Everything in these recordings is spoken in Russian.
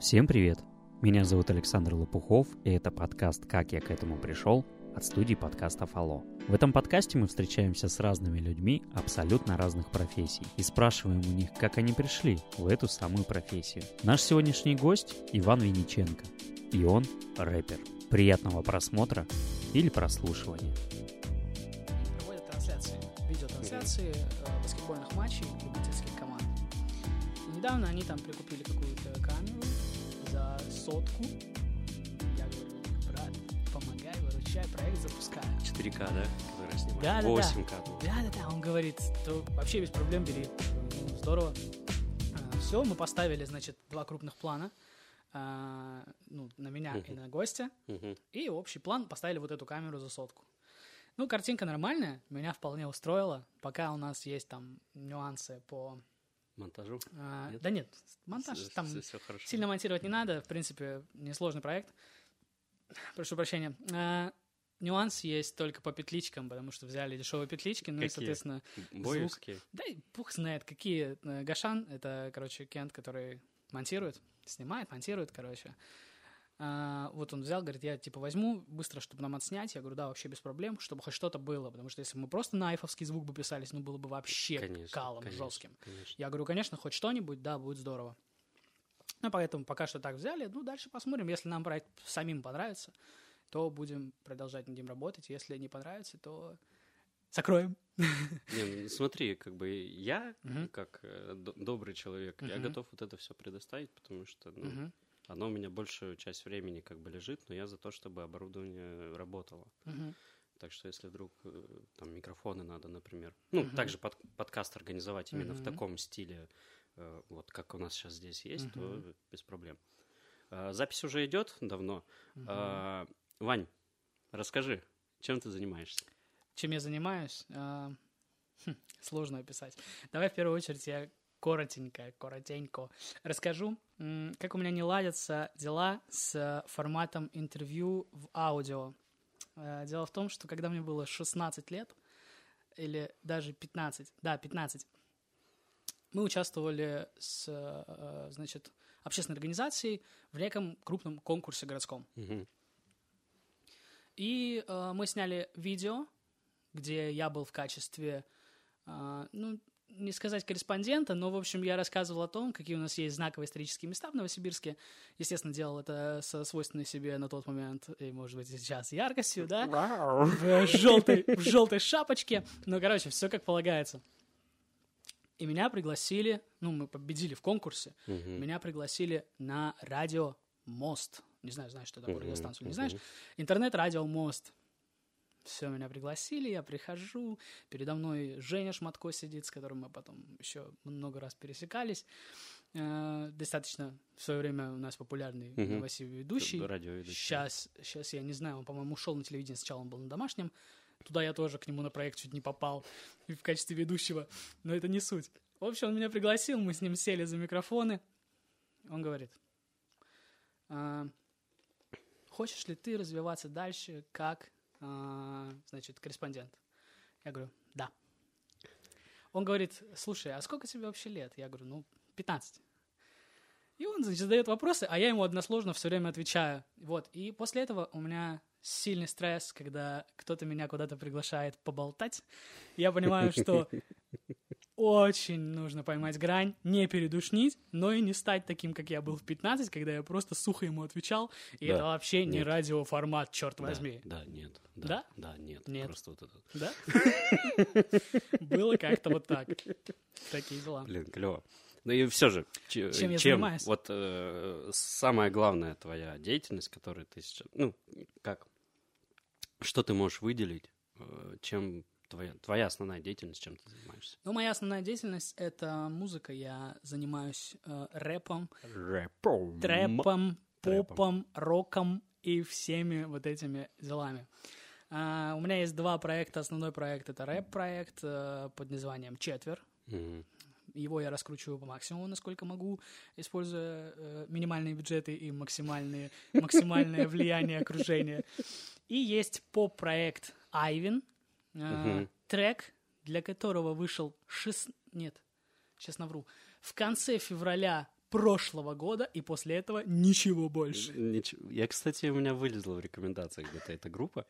Всем привет! Меня зовут Александр Лопухов, и это подкаст «Как я к этому пришел» от студии подкаста «Фоло». В этом подкасте мы встречаемся с разными людьми абсолютно разных профессий и спрашиваем у них, как они пришли в эту самую профессию. Наш сегодняшний гость – Иван Винниченко, и он – рэпер. Приятного просмотра или прослушивания. проводят трансляции, видеотрансляции э, баскетбольных матчей любительских команд. Недавно они там прикупили сотку. Я говорю, брат, помогай, выручай, проект запускаю. 4К, да? Который снимает? Да, да, да. 8К. ну. Да-да-да, он говорит, то вообще без проблем бери. Ну, Здорово. Все, мы поставили, значит, два крупных плана. а, ну, на меня и на гостя. Мгм. И общий план поставили вот эту камеру за сотку. Ну, картинка нормальная, меня вполне устроила. Пока у нас есть там нюансы по... Монтажу? а, Нет? да нет, монтаж Всё- там всё хорошо. сильно монтировать не надо. В принципе, несложный проект. Прошу прощения. А, нюанс есть только по петличкам, потому что взяли дешевые петлички, ну и, Какие? соответственно, Боевские? да и бог знает, какие. Э, Гашан — это, короче, Кент, который монтирует, снимает, монтирует, короче. А, вот он взял, говорит, я, типа, возьму быстро, чтобы нам отснять. Я говорю, да, вообще без проблем, чтобы хоть что-то было. Потому что если мы просто на айфовский звук бы писались, ну, было бы вообще Конечно, калом конечно, жестким. конечно. Я говорю, конечно, хоть что-нибудь, да, будет здорово. Ну, поэтому пока что так взяли. Ну, дальше посмотрим. Если нам проект самим понравится, то будем продолжать над ним работать. Если не понравится, то закроем. Не, ну, смотри, как бы я, как э, добрый человек, я готов вот это все предоставить, потому что ну. Оно у меня большую часть времени как бы лежит, но я за то, чтобы оборудование работало. Мгм. Так что если вдруг э, там микрофоны надо, например, ну, также под- подкаст организовать именно в Мгм. таком стиле, э, вот как у нас сейчас здесь есть, то Мгм. без проблем. А, Запись уже идет давно. А, Вань, расскажи, чем ты занимаешься? Чем я занимаюсь? А, хм, сложно описать. Давай в первую очередь я коротенько, коротенько расскажу, как у меня не ладятся дела с форматом интервью в аудио. Э, Дело в том, что когда мне было 16 лет, или даже 15, да, 15, мы участвовали с, э, значит, общественной организацией в неком крупном конкурсе городском. И э, мы сняли видео, где я был в качестве, э, ну, не сказать корреспондента, но, в общем, я рассказывал о том, какие у нас есть знаковые исторические места в Новосибирске. Естественно, делал это со свойственной себе на тот момент, и, может быть, сейчас яркостью, да? В желтой, в желтой шапочке. Ну, короче, все как полагается. И меня пригласили, ну, мы победили в конкурсе, Мгм. меня пригласили на радио Мост. Не знаю, знаешь, что такое Мгм, радиостанцию, не знаешь? Интернет-радио Мост. Все, меня пригласили, я прихожу, передо мной Женя Шматко сидит, с которым мы потом еще много раз пересекались. Э, достаточно в свое время у нас популярный Мгм. новосиб ведущий. Радиоведущий. Сейчас, сейчас я не знаю, он, по-моему, ушел на телевидение, сначала он был на домашнем. Туда я тоже к нему на проект чуть не попал в качестве ведущего, но это не суть. В общем, он меня пригласил, мы с ним сели за микрофоны. Он говорит, «А, хочешь ли ты развиваться дальше как, значит, корреспондент? Я говорю, да. Он говорит, слушай, а сколько тебе вообще лет? Я говорю, ну, 15. И он, значит, задает вопросы, а я ему односложно все время отвечаю. Вот. И после этого у меня сильный стресс, когда кто-то меня куда-то приглашает поболтать. Я понимаю, что очень нужно поймать грань, не передушнить, но и не стать таким, как я был в 15, когда я просто сухо ему отвечал, и Да. это вообще не Нет. радиоформат, черт Да, возьми. Да, нет. Да? Да, нет. Нет. Просто вот это. Да? Было как-то вот так. Такие дела. Блин, клево. Ну и все же, ч- Чем я занимаюсь? Вот э, самая главная твоя деятельность, которую ты сейчас... Ну, как? Что ты можешь выделить? э, чем твоя, твоя основная деятельность, чем ты занимаешься? Ну, моя основная деятельность — это музыка. Я занимаюсь э, рэпом, Рэпом. трэпом, Трэпом. попом, роком и всеми вот этими делами. А, у меня есть два проекта. Основной проект — это рэп-проект э, под названием «Четвер». Мгм. Его я раскручиваю по максимуму, насколько могу, используя э, минимальные бюджеты и максимальные, максимальное влияние окружения. И есть поп-проект «Айвин», э, Мгм. трек, для которого вышел шест... Нет, сейчас навру. В конце февраля прошлого года, и после этого ничего больше. Ничего. Я, кстати, у меня вылезла в рекомендациях где-то эта группа.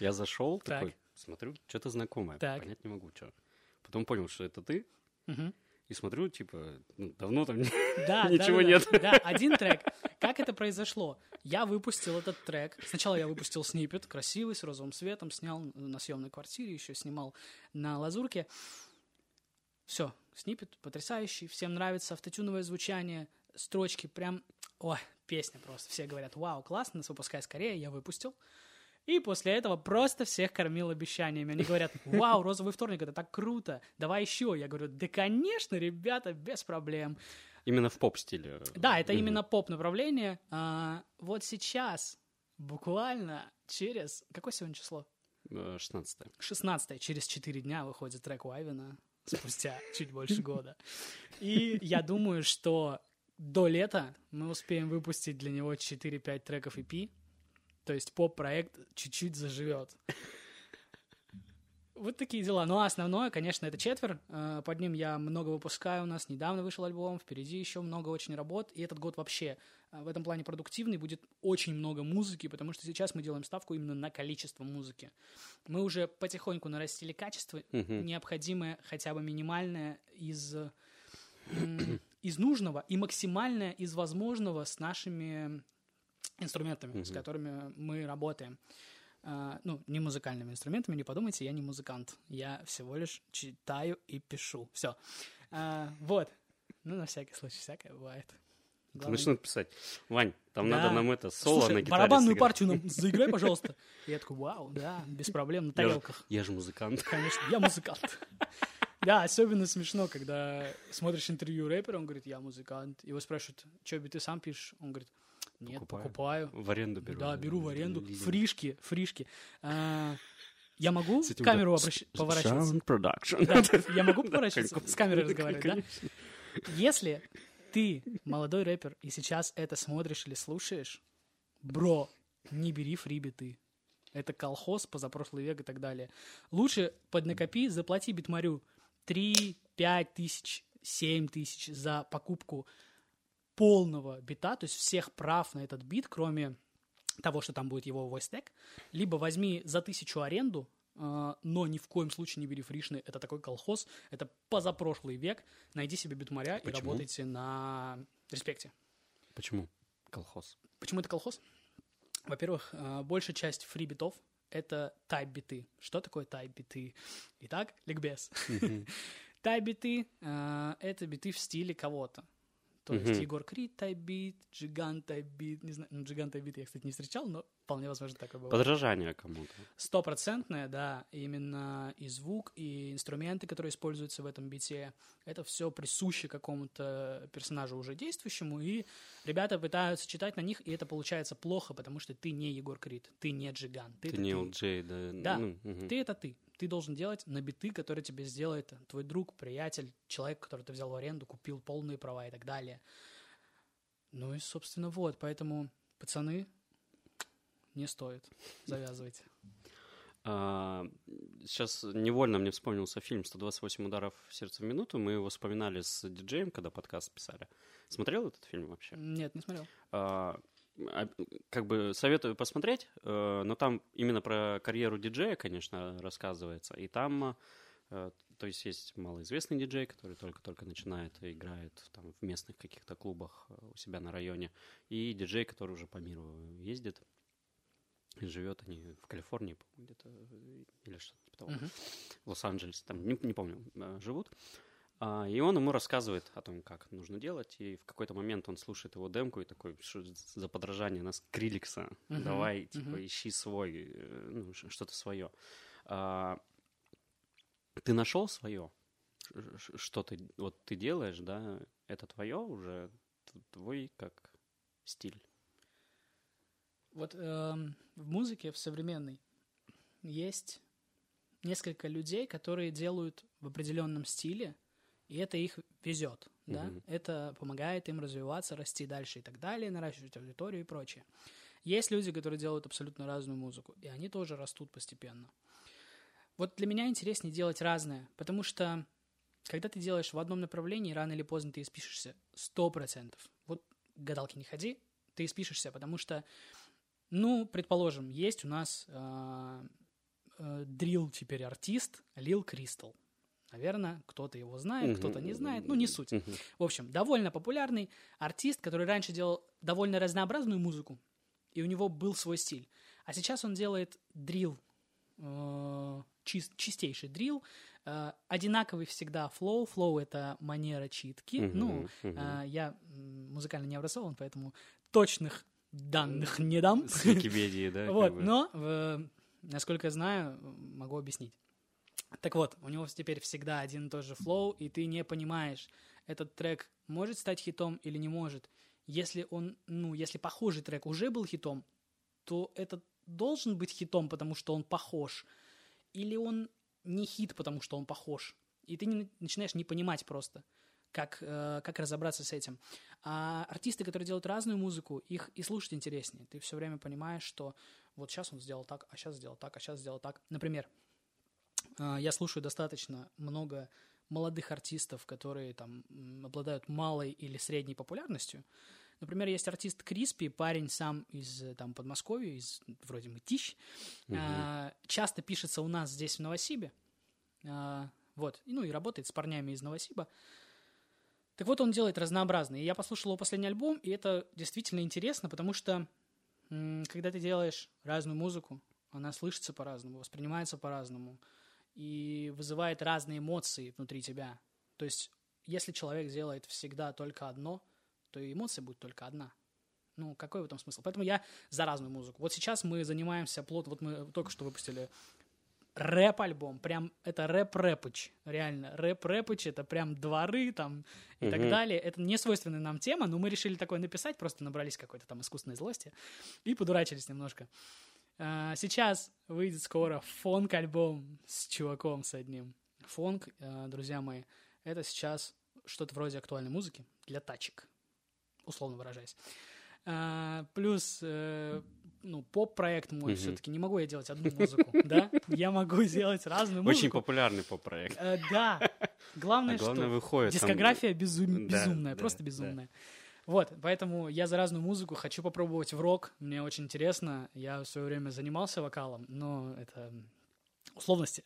Я зашел, Так. такой, смотрю, что-то знакомое. Так. Понять не могу, что. Потом понял, что это ты, Мгм. и смотрю, типа, ну, давно там Да, Ничего да, да, нет. Да, один трек. Как это произошло? Я выпустил этот трек. Сначала я выпустил снипет, красивый, с розовым светом, снял на съемной квартире, еще снимал на лазурке. Все, снипет потрясающий, всем нравится автотюновое звучание, строчки прям, ой, песня просто. Все говорят, вау, классно, выпускай скорее, я выпустил. И после этого просто всех кормил обещаниями. Они говорят, вау, розовый вторник, это так круто, давай еще. Я говорю, да, конечно, ребята, без проблем. Именно в поп-стиле. Да, это Мгм. именно поп-направление. А, вот сейчас, буквально через... Какое сегодня число? Э, 16 16 через 4 дня выходит трек Уайвена спустя чуть больше года. И я думаю, что до лета мы успеем выпустить для него 4-5 треков EP. То есть поп-проект чуть-чуть заживет. Вот такие дела. Ну, а основное, конечно, это четвер. Э, Под ним я много выпускаю. У нас недавно вышел альбом, впереди еще много очень работ. И этот год вообще э, в этом плане продуктивный. Будет очень много музыки, потому что сейчас мы делаем ставку именно на количество музыки. Мы уже потихоньку нарастили качество, Мгм. необходимое хотя бы минимальное из, из нужного и максимальное из возможного с нашими инструментами, с Мгм. которыми мы работаем. А, ну, не музыкальными инструментами, не подумайте, я не музыкант. Я всего лишь читаю и пишу. Все. вот. Ну, на всякий случай, всякое бывает. Главное- Начнут писать, Вань, там Да. надо нам это соло Слушай, на гитаре барабанную сыграть». партию нам заиграй, пожалуйста. Я такой, вау, да, без проблем, на Я тарелках. Я же музыкант. Конечно, я музыкант. Да, особенно смешно, когда смотришь интервью рэпера, он говорит, я музыкант. Его спрашивают, что ты сам пишешь? Он говорит, нет, Покупаю. покупаю. В аренду беру. Да, беру в аренду. Лизинг. Фришки, фришки. А, Я могу этим, камеру да, обращ- поворачиваться? Sound production. Да, я могу поворачиваться? С камерой разговаривать, да? Если ты молодой рэпер и сейчас это смотришь или слушаешь, бро, не бери фрибиты. Это колхоз, позапрошлый век и так далее. Лучше поднакопи, заплати битмарю 3-5 тысяч, 7 тысяч за покупку полного бита, то есть всех прав на этот бит, кроме того, что там будет его voice tag, либо возьми за тысячу аренду, э, но ни в коем случае не бери фришны. Это такой колхоз, это позапрошлый век. Найди себе битмаря и Почему? работайте на респекте. Почему? Колхоз. Почему это колхоз? Во-первых, э, большая часть free битов — это тайп-биты. Что такое тайп-биты? Итак, ликбез. Тайп-биты э, — это биты в стиле кого-то. То есть Мгм. Егор Крид type beat, Джиган type beat, не знаю, ну, Джиган type beat я, кстати, не встречал, но вполне возможно такое бывает. Подражание кому-то. Стопроцентное, да, именно и звук, и инструменты, которые используются в этом бите, это все присуще какому-то персонажу уже действующему, и ребята пытаются читать на них, и это получается плохо, потому что ты не Егор Крид, ты не Джиган, ты, Ты не ты. LJ, да? Да, ну, мгм. Ты это ты. Ты должен делать на биты, которые тебе сделает твой друг, приятель, человек, который ты взял в аренду, купил полные права и так далее. Ну и, собственно, вот. Поэтому, пацаны, не стоит. Завязывайте. А, сейчас невольно мне вспомнился фильм «128 ударов в сердце в минуту». Мы его вспоминали с диджеем, когда подкаст писали. Смотрел этот фильм вообще? Нет, не смотрел. А, как бы советую посмотреть, э, но там именно про карьеру диджея, конечно, рассказывается. И там, э, то есть есть малоизвестный диджей, который только-только начинает и играет там в местных каких-то клубах э, у себя на районе, и диджей, который уже по миру ездит. И живет они в Калифорнии, где-то, или что-то типа того. Мгм. в Лос-Анджелесе, там, не, не помню, живут. А, и он ему рассказывает о том, как нужно делать, и в какой-то момент он слушает его демку и такой, что за подражание на Скриликса, Мгм, давай, типа, мгм. ищи свой, э, ну, что-то свое. А, ты нашел свое? Что ты, вот ты делаешь, да, это твое уже, твой как стиль. Вот эм, в музыке, в современной, есть несколько людей, которые делают в определенном стиле, и это их везет, да? Мгм. Это помогает им развиваться, расти дальше и так далее, наращивать аудиторию и прочее. Есть люди, которые делают абсолютно разную музыку, и они тоже растут постепенно. Вот для меня интереснее делать разное, потому что Когда ты делаешь в одном направлении, рано или поздно ты испишешься сто процентов. Вот гадалки не ходи, ты испишешься, потому что, ну, предположим, есть у нас э, э, дрил теперь артист Лил Кристал. Наверное, кто-то его знает, кто-то не знает, ну, не суть. В общем, довольно популярный артист, который раньше делал довольно разнообразную музыку, и у него был свой стиль. А сейчас он делает дрил, э, чист, чистейший drill, э, одинаковый всегда flow. Flow — это манера читки. Мгм, ну, э, я музыкально не образован, поэтому точных данных не дам. С Википедии, да? Вот, но, э, насколько я знаю, могу объяснить. Так вот, у него теперь всегда один и тот же flow, и ты не понимаешь, этот трек может стать хитом или не может. Если он, ну, если похожий трек уже был хитом, то этот должен быть хитом, потому что он похож. Или он не хит, потому что он похож. И ты не, начинаешь не понимать просто, как, э, как разобраться с этим. А артисты, которые делают разную музыку, их и слушать интереснее. Ты все время понимаешь, что вот сейчас он сделал так, а сейчас сделал так, а сейчас сделал так. Например, я слушаю достаточно много молодых артистов, которые там обладают малой или средней популярностью. Например, есть артист Криспи, парень сам из э, там Подмосковья, из вроде Мытищ. А, часто пишется у нас здесь в Новосибе. А, вот, ну и работает с парнями из Новосиба. Так вот, он делает разнообразные. Я послушал его последний альбом, и это действительно интересно, потому что когда ты делаешь разную музыку, она слышится по-разному, воспринимается по-разному и вызывает разные эмоции внутри тебя. То есть, если человек делает всегда только одно, то и эмоция будет только одна. Ну, какой в этом смысл? Поэтому я за разную музыку. Вот сейчас мы занимаемся плотно, вот мы только что выпустили рэп-альбом, прям это рэп-рэпыч, реально, рэп-рэпыч, это прям дворы там и так Мгм. далее. Это не свойственная нам тема, но мы решили такое написать, просто набрались какой-то там искусственной злости и подурачились немножко. А, Сейчас выйдет скоро фонк-альбом с чуваком с одним. Фонк, э, друзья мои, это сейчас что-то вроде актуальной музыки для тачек, условно выражаясь. А, Плюс, э, ну, поп-проект мой, Мгм. все-таки не могу я делать одну музыку, да? Я могу сделать разную Очень музыку. популярный поп-проект. Э, Да, главное, А главное, что выходит дискография безумная, просто безумная. Вот, поэтому я за разную музыку хочу попробовать в рок. Мне очень интересно. Я в свое время занимался вокалом, но это условности.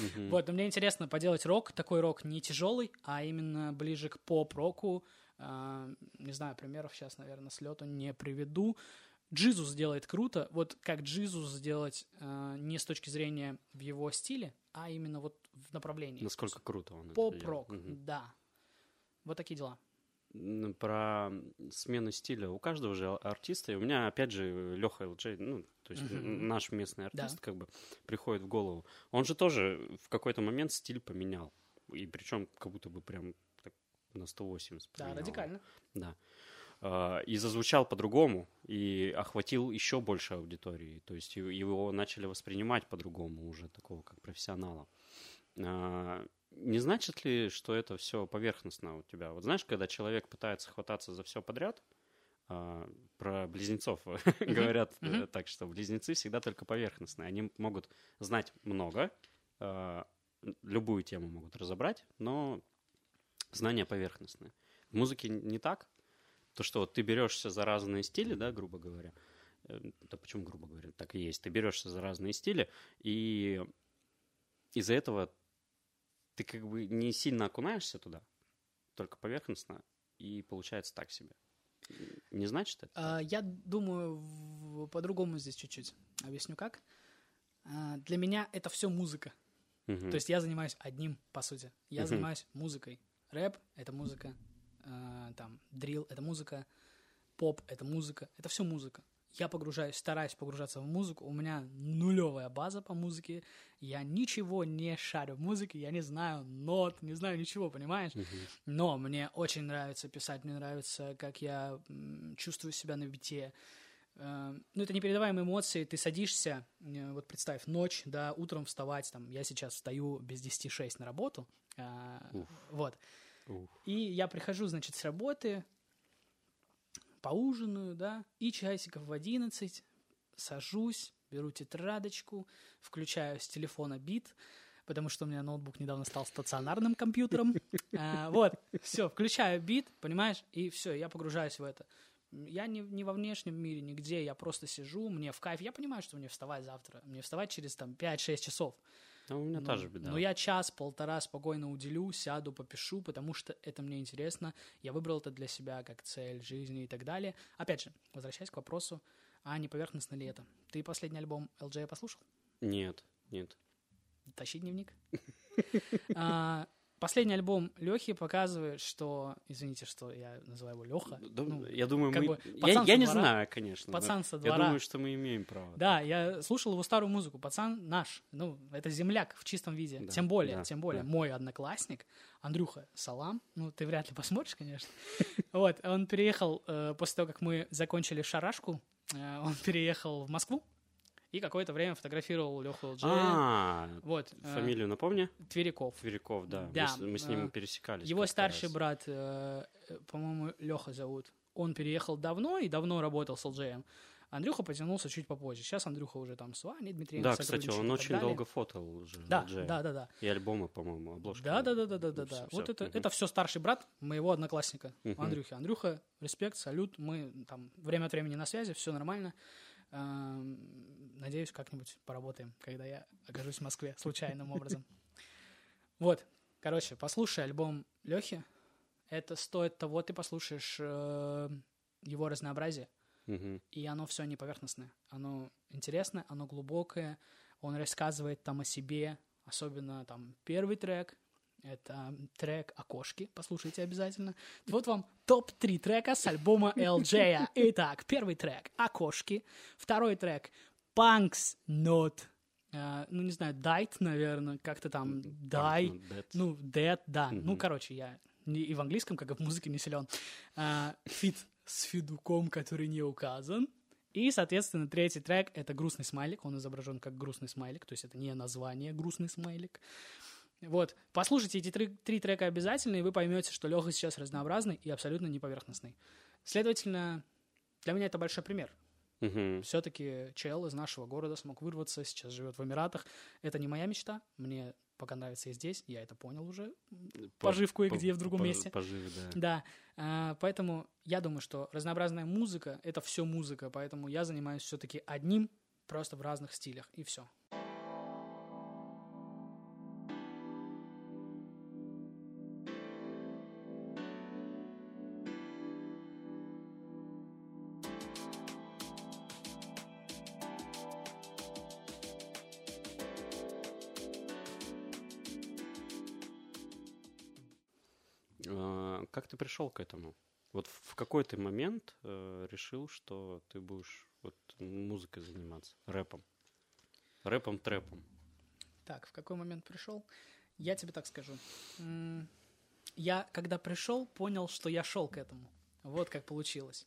Мгм. Вот, но мне интересно поделать рок, такой рок не тяжелый, а именно ближе к поп-року. А, не знаю, примеров сейчас, наверное, с лету не приведу. Джизус делает круто. Вот как Джизус сделать а, не с точки зрения в его стиле, а именно вот в направлении. Насколько круто он Поп-рок. Мгм. да. Вот такие дела. Про смену стиля у каждого же артиста, и у меня, опять же, Леха ЛД, ну, то есть н- наш местный Да. артист, как бы, приходит в голову. Он же тоже в какой-то момент стиль поменял. И причем как будто бы прям так на 180 Да, поменял. радикально. Да. А, И зазвучал по-другому, и охватил еще больше аудитории. То есть его- его начали воспринимать по-другому уже, такого как профессионала. Не значит ли, что это все поверхностно у тебя? Вот знаешь, когда человек пытается хвататься за все подряд, а, про близнецов говорят мгм. так, что близнецы всегда только поверхностные. Они могут знать много, а, любую тему могут разобрать, но знания поверхностные. В музыке не так. То, что вот ты берешься за разные стили, да, грубо говоря. э, Да почему грубо говоря? Так и есть. Ты берешься за разные стили, и из-за этого ты как бы не сильно окунаешься туда, только поверхностно, и получается так себе. Не значит это? А, Я думаю, по-другому здесь чуть-чуть. Объясню как. А, Для меня это все музыка. Мгм. То есть я занимаюсь одним, по сути. Я Мгм. занимаюсь музыкой. Рэп — это музыка. а, Там, дрил — это музыка. Поп — это музыка. Это все музыка. Я погружаюсь, стараюсь погружаться в музыку. У меня нулевая база по музыке. Я ничего не шарю в музыке. Я не знаю нот, не знаю ничего, понимаешь? Мгм. Но мне очень нравится писать, мне нравится, как я чувствую себя на бите. Э, Ну, это непередаваемые эмоции. Ты садишься, э, вот представь, ночь, да, утром вставать, там, я сейчас встаю без 10 6 на работу, а, Уф. вот. Ух. И я прихожу, значит, с работы, поужинаю, да, и часиков в 11 сажусь, беру тетрадочку, включаю с телефона бит, потому что у меня ноутбук недавно стал стационарным компьютером. А, вот, все, включаю бит, понимаешь, и все, я погружаюсь в это. Я не, не во внешнем мире, нигде, я просто сижу, мне в кайф. Я понимаю, что мне вставать завтра, мне вставать через там 5-6 часов. А у меня Ну, та же беда. Но я час-полтора спокойно уделю, сяду, попишу, потому что это мне интересно. Я выбрал это для себя как цель жизни и так далее. Опять же, возвращаясь к вопросу, а не поверхностно ли это? Ты последний альбом LJ послушал? Нет, нет. Тащи дневник. Последний альбом Лехи показывает, что... Извините, что я называю его Леха. Да, Ну, я думаю, мы... бы Я, я не двора. знаю, конечно. но Пацан со Я двора. думаю, что мы имеем право. Да, я слушал его старую музыку. Пацан наш. Ну, это земляк в чистом виде. Да, тем более, да, тем более. да. Мой одноклассник, Андрюха Салам. Ну, ты вряд ли посмотришь, конечно. Вот, он переехал э, после того, как мы закончили шарашку. э, Он переехал в Москву и какое-то время фотографировал Леху ЛДЖ. А, Вот. э, фамилию напомни? Тверяков. Тверяков, да. Мы Да, с- Мы, с ним э, пересекались. Его старший раз. брат, э, э, по-моему, Леха зовут. Он переехал давно и давно работал с LJM. Андрюха потянулся чуть попозже. Сейчас Андрюха уже там с Ваней Дмитриенко Да, кстати, он очень далее. долго фотал уже. Да, да, да, да. И альбомы, по-моему, обложки. Да, да, да, да, да, да, да. Вот это, мгм. это все старший брат моего одноклассника, Мгм. Андрюхи. Андрюха, респект, салют. Мы там время от времени на связи, все нормально. Надеюсь, как-нибудь поработаем, когда я окажусь в Москве случайным образом. Вот, короче, послушай альбом Лехи. Это стоит того, ты послушаешь э, его разнообразие, и оно все не поверхностное. Оно интересное, оно глубокое. Он рассказывает там о себе, особенно там первый трек. Это трек «Окошки», послушайте обязательно. Вот вам топ-3 трека с альбома LJ. Итак, первый трек «Окошки», второй трек «Punks Not», э, ну, не знаю, «Died», наверное, как-то там «Die», ну, Dead, да. Ну, короче, я не, и в английском, как и в музыке, не силен. А, фит с Федуком, который не указан. И, соответственно, третий трек — это грустный смайлик. Он изображен как грустный смайлик, то есть это не название грустный смайлик. Вот, послушайте эти три, три трека обязательно, и вы поймете, что Леха сейчас разнообразный и абсолютно не поверхностный. Следовательно, для меня это большой пример. Мгм. Все-таки чел из нашего города смог вырваться, сейчас живет в Эмиратах. Это не моя мечта, мне пока нравится и здесь, я это понял уже, По- пожив по- кое-где в другом месте. Пожив, да. Да, а, поэтому я думаю, что разнообразная музыка — это все музыка, поэтому я занимаюсь все-таки одним, просто в разных стилях, и все. Пришел к этому? Вот в какой ты момент э, решил, что ты будешь вот музыкой заниматься, рэпом? Рэпом, трэпом. Так, в какой момент пришел? Я тебе так скажу. Я, когда пришел, понял, что я шел к этому. Вот как получилось.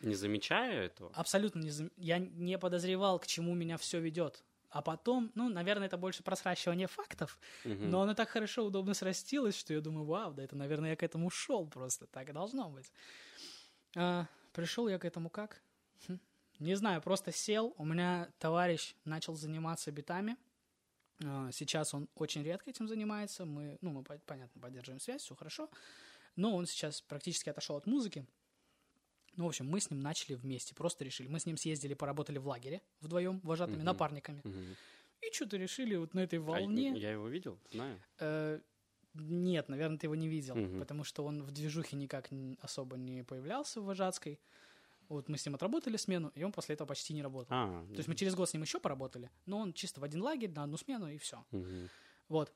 Не замечая этого? Абсолютно не... зам- Я не подозревал, к чему меня все ведет. А потом, ну, наверное, это больше про сращивание фактов, Мгм. но оно так хорошо, удобно срастилось, что я думаю, вау, да это, наверное, я к этому шел просто, так и должно быть. А, пришел я к этому как? Хм, Не знаю, просто сел, у меня товарищ начал заниматься битами, А, сейчас он очень редко этим занимается, мы, ну, мы, по- понятно, поддерживаем связь, все хорошо, но он сейчас практически отошел от музыки, ну, в общем, мы с ним начали вместе, просто решили. Мы с ним съездили, поработали в лагере вдвоем, вожатыми Мгм. напарниками. Мгм. И что-то решили вот на этой А, волне. я его видел, знаю. Э, нет, наверное, ты его не видел, Мгм. потому что он в движухе никак особо не появлялся в вожатской. Вот мы с ним отработали смену, и он после этого почти не работал. А, То есть мы через год с ним еще поработали, но он чисто в один лагерь на одну смену, и все. мгм. Вот.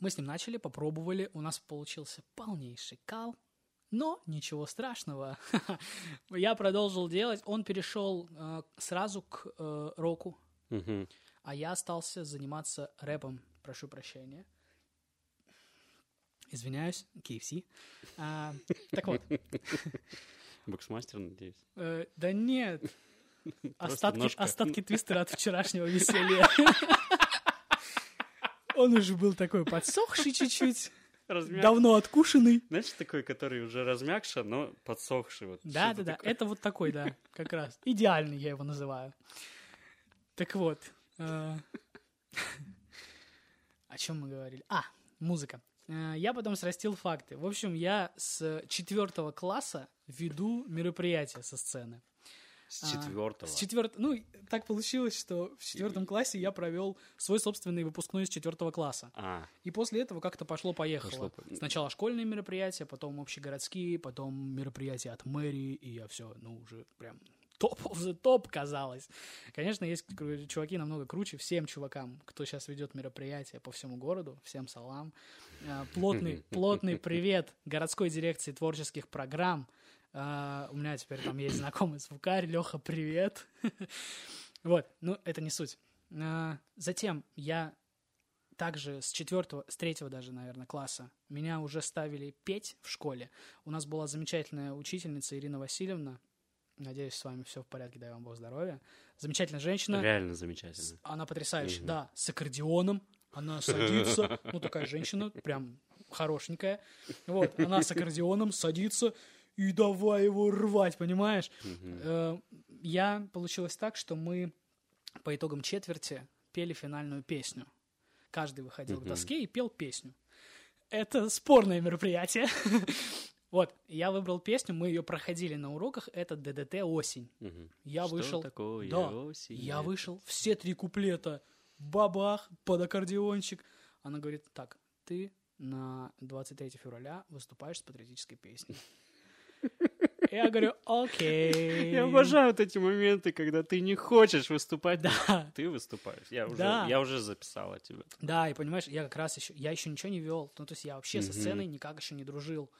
Мы с ним начали, попробовали, у нас получился полнейший кал, но ничего страшного. Я продолжил делать, он перешел э, сразу к э, року, Мгм. а я остался заниматься рэпом. Прошу прощения. Извиняюсь, KFC. А, так вот, Боксмастер, надеюсь. э, да нет, остатки, остатки твистера от вчерашнего веселья. Он уже был такой подсохший чуть-чуть, Размяк. давно откушенный. Знаешь, такой, который уже размягший, но подсохший. Вот Да, да, да. такое. Это вот такой, да, как раз. Идеальный я его называю. Так вот. э, О чем мы говорили? А, музыка. Э, Я потом срастил факты. В общем, я с четвертого класса веду мероприятия со сцены. С А, четвертого. С четвертого, ну, так получилось, что в четвертом классе я провел свой собственный выпускной из четвертого класса. А, И после этого как-то пошло-поехало. Пошло по- Сначала школьные мероприятия, потом общегородские, потом мероприятия от мэрии, и я все, ну, уже прям топ of the топ казалось. Конечно, есть чуваки намного круче. Всем чувакам, кто сейчас ведет мероприятия по всему городу, всем салам. А, Плотный, плотный привет городской дирекции творческих программ. А, У меня теперь там есть знакомый звукарь. Леха, привет. Вот, ну, это не суть. А, Затем я также с четвертого, с третьего даже, наверное, класса меня уже ставили петь в школе. У нас была замечательная учительница Ирина Васильевна. Надеюсь, с вами все в порядке, дай вам Бог здоровья. Замечательная женщина. реально замечательно. Она потрясающая, да, с аккордеоном. Она садится, ну такая женщина, прям хорошенькая. Вот, она с аккордеоном садится и давай его рвать, понимаешь? Э, Я получилось так, что мы по итогам четверти пели финальную песню. Каждый выходил к доске и пел песню. Это спорное мероприятие. Вот, я выбрал песню, мы ее проходили на уроках, это ДДТ «Осень». Мгм. Я Что вышел. такое да, осень? я вышел, все три куплета, бабах, под аккордеончик. Она говорит, так, ты на 23 февраля выступаешь с патриотической песней. Я говорю, окей. Я обожаю вот эти моменты, когда ты не хочешь выступать, Да, ты выступаешь. Я уже, Да. я уже записала тебя. да, и понимаешь, я как раз еще, я еще ничего не вел. Ну, то есть я вообще со Мгм. сценой никак еще не дружил.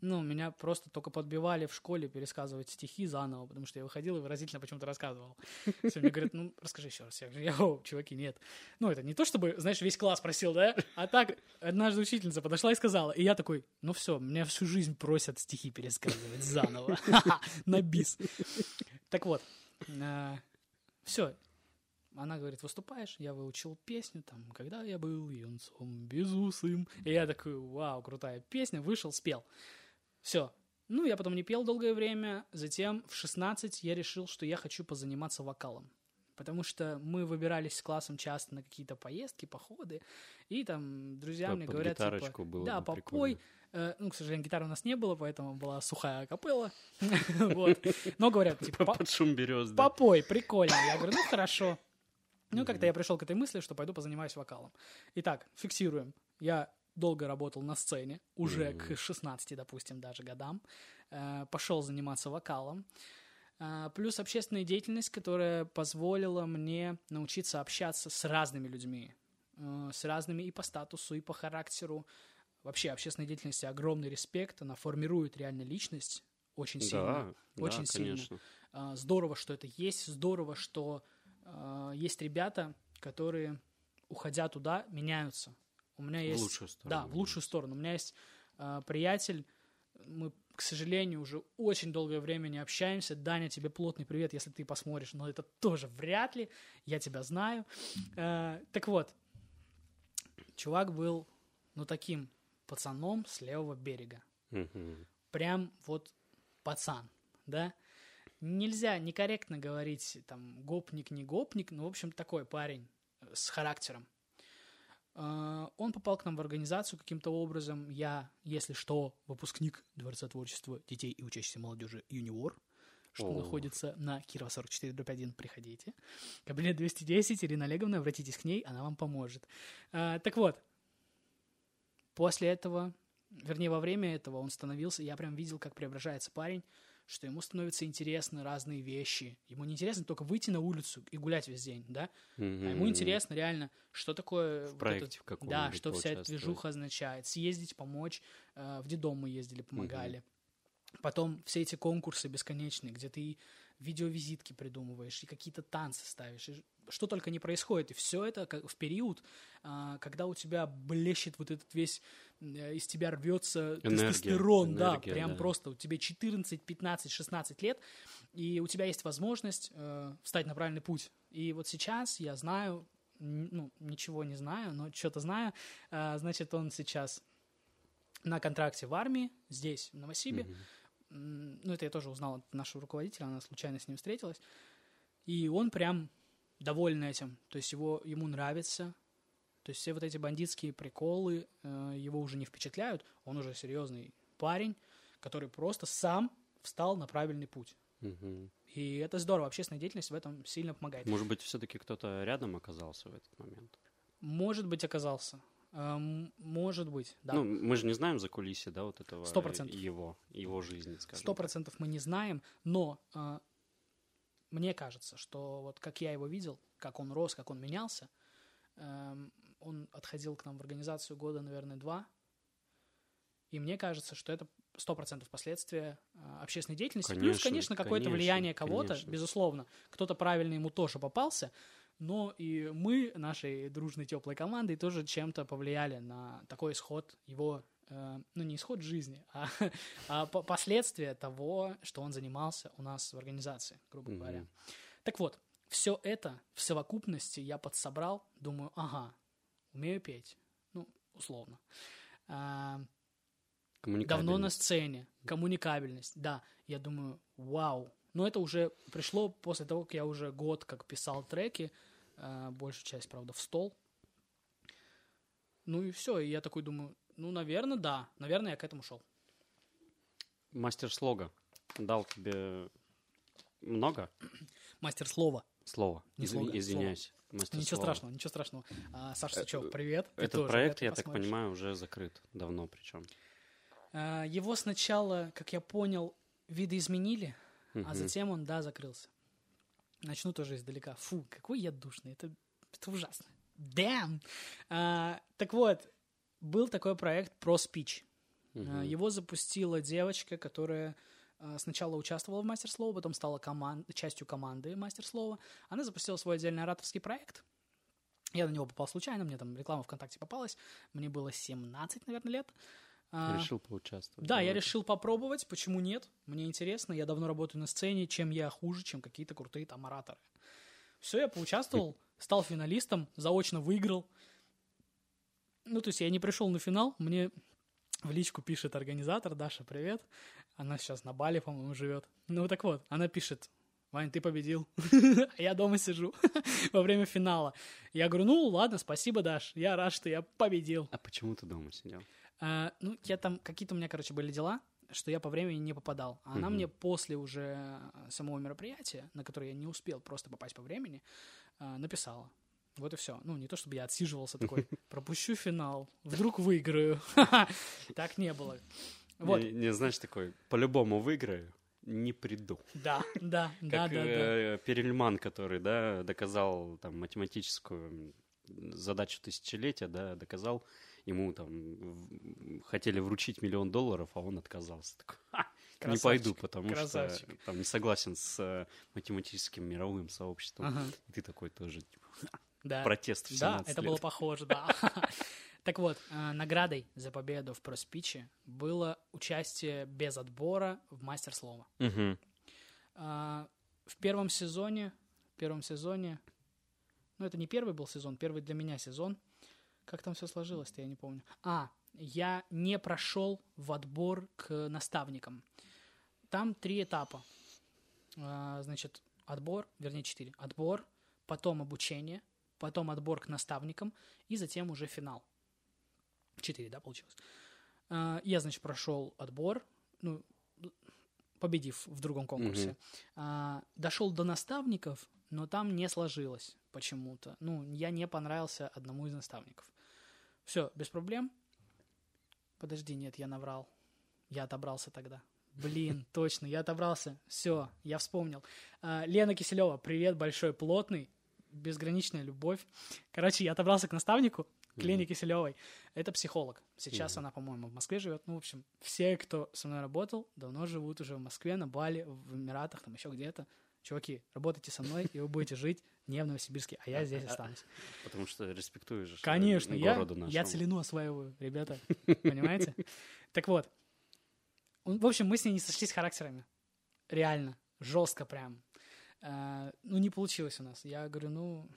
Ну, меня просто только подбивали в школе пересказывать стихи заново, потому что я выходил и выразительно почему-то рассказывал. Все мне говорят, ну, расскажи еще раз. Я говорю, «Йоу, чуваки, нет. Ну, это не то, чтобы, знаешь, весь класс просил, да? А так, однажды учительница подошла и сказала. И я такой, ну все, меня всю жизнь просят стихи пересказывать заново. На бис. Так вот, все. Она говорит, выступаешь? Я выучил песню, там, когда я был юнцом безусым. И я такой, вау, крутая песня, вышел, спел. Все. Ну, я потом не пел долгое время. Затем в 16 я решил, что я хочу позаниматься вокалом. Потому что мы выбирались с классом часто на какие-то поездки, походы. И там друзья Под- мне говорят, типа, было да, попой. Э, Ну, к сожалению, гитары у нас не было, поэтому была сухая капелла. Вот. Но говорят, типа, «По- Под шум берез, да. попой, прикольно. Я говорю, ну, хорошо. Ну, как-то я пришел к этой мысли, что пойду позанимаюсь вокалом. Итак, фиксируем. Я долго работал на сцене, уже к 16, допустим, даже годам. Э, Пошел заниматься вокалом. А, Плюс общественная деятельность, которая позволила мне научиться общаться с разными людьми. Э, С разными и по статусу, и по характеру. Вообще, общественной деятельности огромный респект. Она формирует реально личность очень сильно. Да, очень да, сильно. конечно. Здорово, что это есть. Здорово, что есть ребята, которые, уходя туда, меняются. У меня есть... лучшую сторону Да, в лучшую сторону. У меня есть а, приятель, мы, к сожалению, уже очень долгое время не общаемся. Даня, тебе плотный привет, если ты посмотришь, но это тоже вряд ли. Я тебя знаю. А, так вот, чувак был, ну, таким пацаном с левого берега прям вот пацан, да? Нельзя некорректно говорить, там, гопник, не гопник, ну, в общем, такой парень э, с характером. А, Он попал к нам в организацию каким-то образом. Я, если что, выпускник Дворца творчества детей и учащейся молодежи «Юниор», что О. находится на Кирова 44 дробь 1. Приходите. Кабинет 210, Ирина Олеговна, обратитесь к ней, она вам поможет. А, Так вот, после этого вернее, во время этого он становился, я прям видел, как преображается парень, что ему становятся интересны разные вещи. Ему не интересно только выйти на улицу и гулять весь день, да? А ему интересно реально, что такое... вот проекте этот- в Да, что вся эта движуха означает. Съездить, помочь. э, В детдом мы ездили, помогали. Потом все эти конкурсы бесконечные, где ты видеовизитки придумываешь, и какие-то танцы ставишь, и что только не происходит. И все это в период, а, когда у тебя блещет вот этот весь, э, из тебя рвется Энергия, тестостерон, да, энергия, прям да. просто. У тебя 14, 15, 16 лет, и у тебя есть возможность э, встать на правильный путь. И вот сейчас я знаю, ну, ничего не знаю, но что-то знаю, а, значит, он сейчас на контракте в армии, здесь, в Новосибе. М, Ну, это я тоже узнал от нашего руководителя, она случайно с ним встретилась. И он прям доволен этим. То есть его, ему нравится. То есть все вот эти бандитские приколы э, его уже не впечатляют. Он уже серьезный парень, который просто сам встал на правильный путь. Мгм. И это здорово. Общественная деятельность в этом сильно помогает. Может быть, все-таки кто-то рядом оказался в этот момент? Может быть, оказался. Эм, может быть, да. Ну, мы же не знаем за кулисье, да, вот этого Сто процентов. его, его жизни, скажем. Сто процентов мы не знаем, но э, мне кажется, что вот как я его видел, как он рос, как он менялся, эм, он отходил к нам в организацию года, наверное, два, и мне кажется, что это сто процентов последствия э, общественной деятельности. Плюс, Конечно, конечно, какое-то конечно, влияние кого-то, конечно. безусловно. Кто-то правильно ему тоже попался, но и мы, нашей дружной теплой командой, тоже чем-то повлияли на такой исход его, э, ну не исход жизни, а, а по- последствия того, что он занимался у нас в организации, грубо Мгм. говоря. Так вот, все это в совокупности я подсобрал, думаю, ага, умею петь, ну, условно. А, давно на сцене, коммуникабельность, да. Я думаю, вау. Но это уже пришло после того, как я уже год как писал треки, большую часть, правда, в стол. Ну и все, и я такой думаю, ну, наверное, да, наверное, я к этому шел. Мастер слога дал тебе много Мастер слова. слова? Не Извини- слога, Извиняюсь. Мастер Ничего слова. страшного, ничего страшного. А, Саша Сычев, привет. Ты Этот проект, я так посмотришь. понимаю, уже закрыт давно причем. А, Его сначала, как я понял, видоизменили, а Мгм. затем он, да, закрылся. Начну тоже издалека. Фу, какой я душный, это, это ужасно. Damn! А, так вот, был такой проект про спич. Мгм. Его запустила девочка, которая а, сначала участвовала в Мастер Слова, потом стала коман- частью команды Мастер Слова. Она запустила свой отдельный ораторский проект. Я на него попал случайно, мне там реклама ВКонтакте попалась. Мне было 17, наверное, лет. А, Решил поучаствовать. да, я решил попробовать, почему нет? Мне интересно, я давно работаю на сцене, чем я хуже, чем какие-то крутые там ораторы. Все, я поучаствовал, стал финалистом, заочно выиграл. Ну, то есть я не пришел на финал, мне в личку пишет организатор, Даша, привет. Она сейчас на Бали, по-моему, живет. Ну, так вот, она пишет, Вань, ты победил. А я дома сижу во время финала. Я говорю, ну, ладно, спасибо, Даш, я рад, что я победил. А почему ты дома сидел? А, ну, я там, какие-то у меня, короче, были дела, что я по времени не попадал. А она мне после уже самого мероприятия, на которое я не успел просто попасть по времени, а, написала. Вот и все. Ну, не то чтобы я отсиживался такой, пропущу финал, вдруг выиграю. Так не было. Вот, Не, не, знаешь, такой, по-любому выиграю, не приду. да, да, да, Как да, да. э, Перельман, который, да, доказал там математическую задачу тысячелетия, да, доказал, ему там хотели вручить миллион долларов, а он отказался. Такой, «Ха, не пойду, потому красавчик. что там не согласен с э, математическим мировым сообществом. Ага, И ты такой тоже, типа, да. протест в Да, 17 это лет. было похоже, да. Так вот, э, наградой за победу в проспиче было участие без отбора в мастер слова. А, в первом сезоне, в первом сезоне, ну это не первый был сезон, первый для меня сезон. Как там все сложилось-то, я не помню. А, я не прошел в отбор к наставникам. Там три этапа. А, значит, отбор, вернее четыре. Отбор, потом обучение, потом отбор к наставникам и затем уже финал. Четыре, да, получилось. А, я, значит, прошел отбор, ну, победив в другом конкурсе. Мгм. А, дошел до наставников, но там не сложилось почему-то. Ну, я не понравился одному из наставников. Все, без проблем. Подожди, нет, я наврал. Я отобрался тогда. Блин, точно, я отобрался. Все, я вспомнил. А, Лена Киселева, привет большой, плотный, безграничная любовь. Короче, я отобрался к наставнику, к Лене Киселевой. Это психолог. Сейчас Мгм. она, по-моему, в Москве живет. Ну, в общем, все, кто со мной работал, давно живут уже в Москве, на Бали, в Эмиратах, там еще где-то. Чуваки, работайте со мной, и вы будете жить не в Новосибирске, а я здесь останусь. Потому что респектуешь Конечно, я, я целину осваиваю, ребята. Понимаете? Так вот. В общем, мы с ней не сошлись характерами. Реально. Жестко прям. А, Ну, не получилось у нас. Я говорю, ну,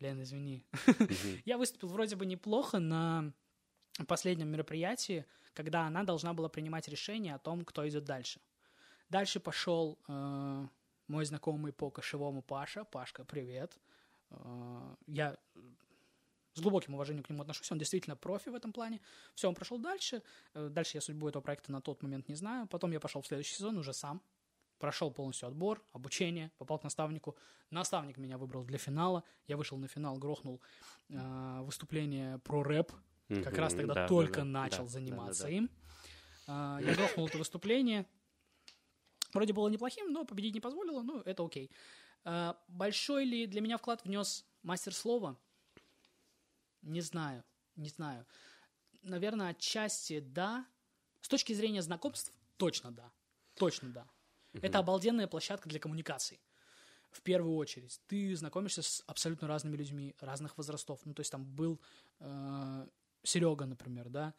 Лен, извини. Я выступил вроде бы неплохо на последнем мероприятии, когда она должна была принимать решение о том, кто идет дальше. Дальше пошел э, мой знакомый по кошевому Паша. Пашка, привет. Э, я с глубоким уважением к нему отношусь, он действительно профи в этом плане. Все, он прошел дальше. Э, Дальше я судьбу этого проекта на тот момент не знаю. Потом я пошел в следующий сезон уже сам. Прошел полностью отбор, обучение, попал к наставнику. Наставник меня выбрал для финала. Я вышел на финал, грохнул э, выступление про рэп. Как раз тогда да, только да, начал да, заниматься да, да, да. им. А, я грохнул это выступление. Вроде было неплохим, но победить не позволило, ну, это окей. А, большой ли для меня вклад внес мастер слова? Не знаю, не знаю. Наверное, отчасти да. С точки зрения знакомств, точно да. Точно да. Это обалденная площадка для коммуникаций. В первую очередь. Ты знакомишься с абсолютно разными людьми, разных возрастов. Ну, то есть там был э, Серега, например, да,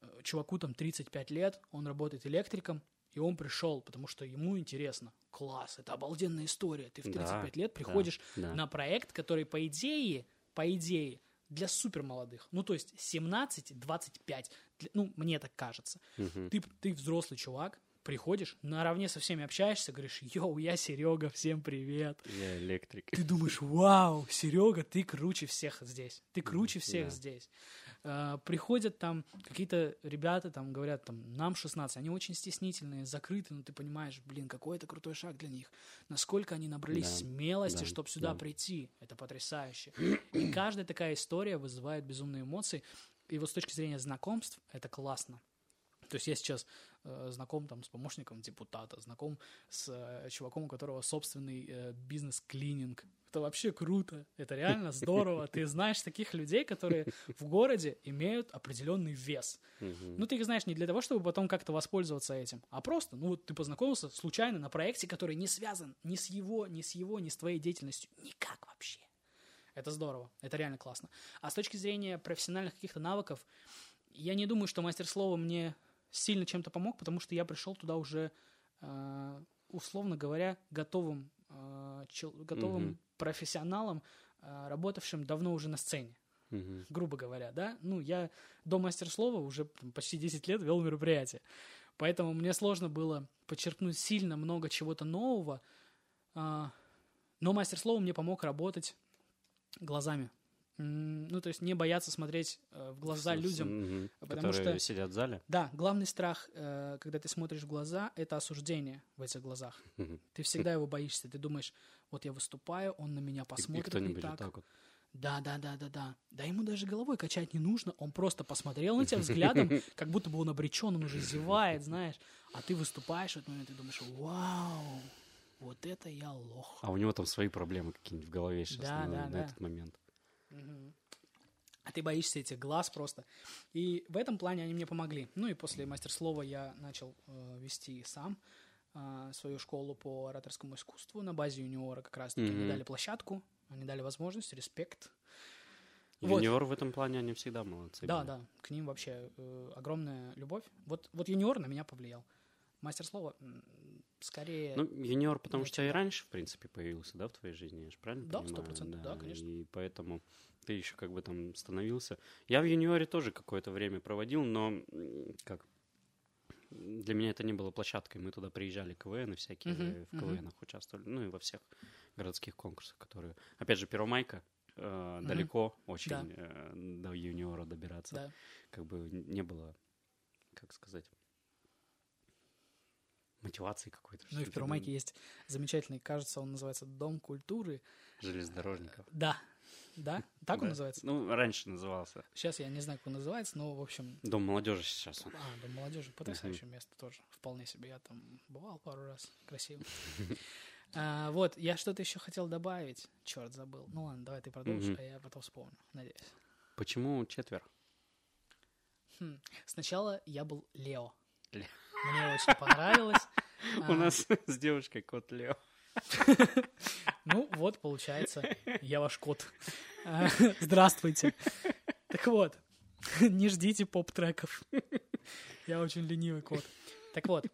Э, чуваку там 35 лет, он работает электриком, и он пришел, потому что ему интересно. Класс, это обалденная история. Ты в Да, 35 лет да, приходишь да. на проект, который, по идее, по идее, для супер молодых. Ну, то есть 17-25. Для- Ну, мне так кажется. Мгм. Ты, ты взрослый чувак, приходишь, наравне со всеми общаешься, говоришь, йоу, я Серега, всем привет. Я электрик. Ты думаешь, вау, Серега, ты круче всех здесь. Ты круче всех да. здесь. А, приходят там какие-то ребята, там говорят, там, нам 16, они очень стеснительные, закрыты, но ты понимаешь, блин, какой это крутой шаг для них. Насколько они набрались Да, смелости, да, чтобы сюда да. прийти. Это потрясающе. И каждая такая история вызывает безумные эмоции. И вот с точки зрения знакомств, это классно. То есть я сейчас э, знаком там с помощником депутата, знаком с э, чуваком, у которого собственный э, бизнес-клининг. Это вообще круто, это реально здорово. Ты знаешь таких людей, которые в городе имеют определенный вес. Ну, ты их знаешь не для того, чтобы потом как-то воспользоваться этим, а просто, ну, вот ты познакомился случайно на проекте, который не связан ни с его, ни с его, ни с твоей деятельностью. Никак вообще. Это здорово, это реально классно. А с точки зрения профессиональных каких-то навыков, я не думаю, что мастер слова мне сильно чем-то помог, потому что я пришел туда уже, э, условно говоря, готовым, готовым Мгм. профессионалом, э, работавшим давно уже на сцене Мгм. грубо говоря, да. Ну, я до мастер-слова уже там, почти 10 лет вел мероприятие. Поэтому мне сложно было подчеркнуть сильно много чего-то нового. а, но мастер-слово мне помог работать глазами. Ну, то есть не бояться смотреть э, в глаза людям. мгм. потому что- сидят в зале. Да, главный страх, э, когда ты смотришь в глаза, это осуждение в этих глазах. Ты всегда его боишься. Ты думаешь, вот я выступаю, он на меня И- И посмотрит не кто-нибудь так. так вот. Да, да, да, да, да. Да ему даже головой качать не нужно. Он просто посмотрел на тебя взглядом, как будто бы он обречен, он уже зевает, знаешь. А ты выступаешь в этот момент и думаешь, вау, вот это я лох. А у него там свои проблемы какие-нибудь в голове сейчас Да, на, да, на да. этот момент. А ты боишься этих глаз просто. И в этом плане они мне помогли. Ну и после мастер-слова я начал э, вести сам э, свою школу по ораторскому искусству на базе юниора как раз-таки. Они Мгм. дали площадку, они дали возможность, респект. Вот. Юниор в этом плане, они всегда молодцы. Да, были. да, к ним вообще э, огромная любовь. Вот, вот юниор на меня повлиял. Мастер слова скорее... Ну, юниор, потому что и раньше, в принципе, появился, да, в твоей жизни, я же правильно Да, понимаю? 100%, да, конечно. И поэтому ты еще как бы там становился. Я в юниоре тоже какое-то время проводил, но как для меня это не было площадкой. Мы туда приезжали КВН и всякие Мгм, в. КВНах участвовали, ну и во всех городских конкурсах, которые, опять же, Первомайка э, далеко очень Да. э, до юниора добираться. да. Как бы не было, как сказать, мотивации какой-то. Ну и в Первомайке есть замечательный, кажется, он называется Дом культуры. железнодорожников. Да, да, так он называется? Ну, раньше назывался. Сейчас я не знаю, как он называется, но, в общем, Дом молодежи сейчас. он. а, Дом молодежи, потрясающее место тоже, вполне себе. Я там бывал пару раз, красиво. А, вот, я что-то еще хотел добавить, черт, забыл. Ну ладно, давай ты продолжишь, а я потом вспомню, надеюсь. Почему четверо? Хм, Сначала я был Лео. Ле- Мне очень понравилось. У А, нас с девушкой кот Лео. Ну, вот, получается, я ваш кот. А, Здравствуйте. Так вот, не ждите поп-треков. Я очень ленивый кот. Так вот,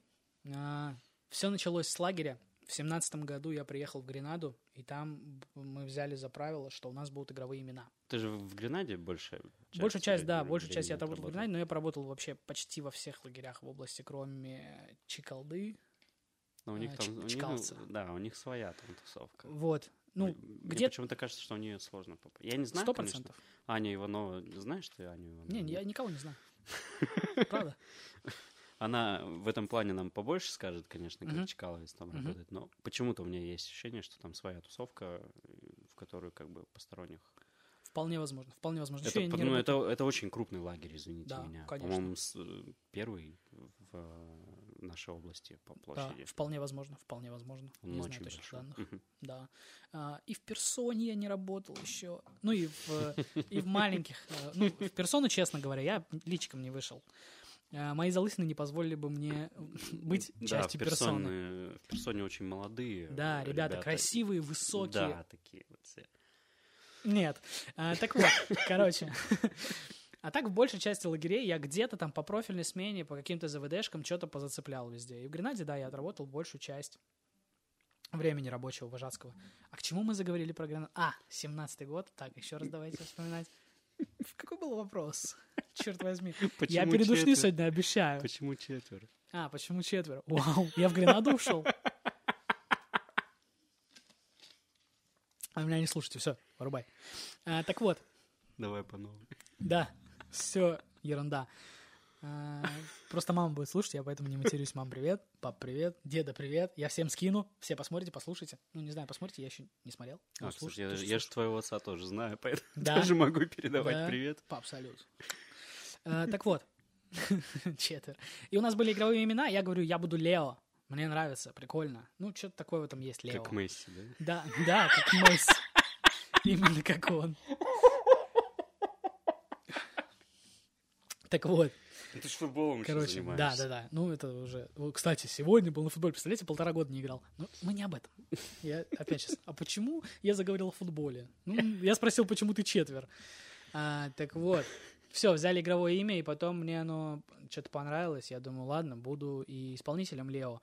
все началось с лагеря. В семнадцатом году я приехал в Гренаду, и там мы взяли за правило, что у нас будут игровые имена. Ты же в Гренаде больше часть Большую часть, да, большую часть я отработал в Гренаде, но я поработал вообще почти во всех лагерях в области, кроме Чикалды. Но у них а, там, у них, Чкалца. да, у них своя там тусовка. Вот. Ну, Мне где почему-то кажется, что у нее сложно попасть. Я не знаю, сто конечно. процентов. Аня Иванова, знаешь ты Аню Иванову? Не, я никого не знаю. Правда? Она в этом плане нам побольше скажет, конечно, как. Чкаловец там работает, но почему-то у меня есть ощущение, что там своя тусовка, в которую как бы посторонних... Вполне возможно. Вполне возможно. Это, ну, это, это очень крупный лагерь, извините Да, меня. конечно. По-моему, первый в нашей области по Да, площади. вполне возможно, вполне возможно. Он не знаю точных большой. данных. Да. А, и в персоне я не работал еще. Ну и в, э, и в маленьких. э, Ну, в персону, честно говоря, я личиком не вышел. А, Мои залысины не позволили бы мне быть Да, частью персоны. персоны, в персоне очень молодые. Да, э, ребята, красивые, высокие. Да, такие вот все. Нет. А, так вот, короче. А так в большей части лагерей я где-то там по профильной смене, по каким-то ЗВДшкам что-то позацеплял везде. И в Гренаде, да, я отработал большую часть времени рабочего вожатского. А к чему мы заговорили про Гренад? А, 17-й год. Так, еще раз давайте вспоминать. Какой был вопрос? Черт возьми. я Почему четверо? сегодня обещаю. Почему четверо? А, почему четверо? Вау, я в Гренаду ушел. А меня не слушайте, все, вырубай. А, так вот, Давай по новой. да, все ерунда. А, просто мама будет слушать, я поэтому не матерюсь. Мам, привет, пап, привет, деда, привет. Я всем скину, все посмотрите, послушайте. Ну, не знаю, посмотрите, я еще не смотрел. А, кстати, слушай, я, же я же слушаешь. твоего отца тоже знаю, поэтому Да? тоже могу передавать Да. привет. Пап, салют. А, так вот, четверо. И у нас были игровые имена, я говорю, я буду Лео. Мне нравится, прикольно. Ну, что-то такое в этом есть, Лео. Как Месси, да? Да, да, как Месси. Именно как он. Так вот, Ты ж футболом короче, да, да, да. Ну, это уже... Кстати, сегодня был на футболе, представляете, полтора года не играл. Ну, мы не об этом. Я опять сейчас... А почему я заговорил о футболе? Ну, я спросил, почему ты четвер. А, так вот, все, взяли игровое имя, и потом мне оно что-то понравилось. Я думаю, ладно, буду и исполнителем Лео.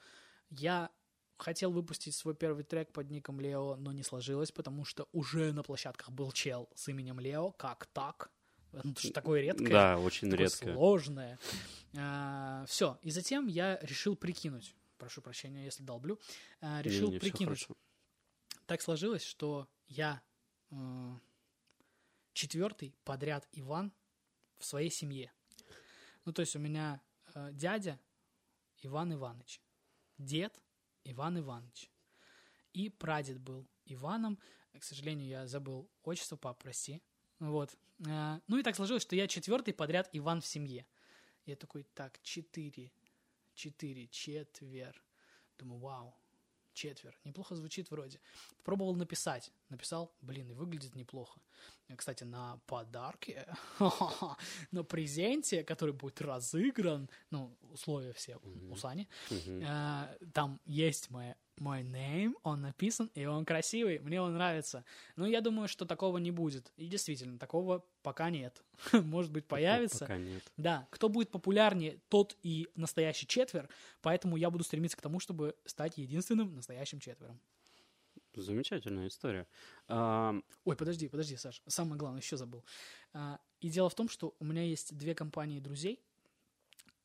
Я хотел выпустить свой первый трек под ником Лео, но не сложилось, потому что уже на площадках был чел с именем Лео. Как так? Это же такое редкое. Да, очень такое редко. сложное. все. И затем я решил прикинуть. Прошу прощения, если долблю. А, решил Не-не, всё прикинуть. Так сложилось, что я э, четвертый подряд Иван в своей семье. Ну, то есть у меня э, дядя Иван Иванович, дед Иван Иванович и прадед был Иваном. К сожалению, я забыл отчество, пап, прости. Вот. Э, Ну и так сложилось, что я четвертый подряд Иван в семье. Я такой, так, четыре, четыре, четвер. Думаю, вау, четвер. Неплохо звучит вроде. Пробовал написать. Написал, блин, и выглядит неплохо. Кстати, на подарке, на презенте, который будет разыгран, ну, условия все у Сани, э, там есть мой, мой name, он написан, и он красивый, мне он нравится. Но я думаю, что такого не будет. И действительно, такого пока нет. Может быть, появится. Пока нет. Да, кто будет популярнее, тот и настоящий четвер, поэтому я буду стремиться к тому, чтобы стать единственным настоящим четвером. Замечательная история. А, Ой, подожди, подожди, Саш, самое главное, еще забыл. А, И дело в том, что у меня есть две компании друзей,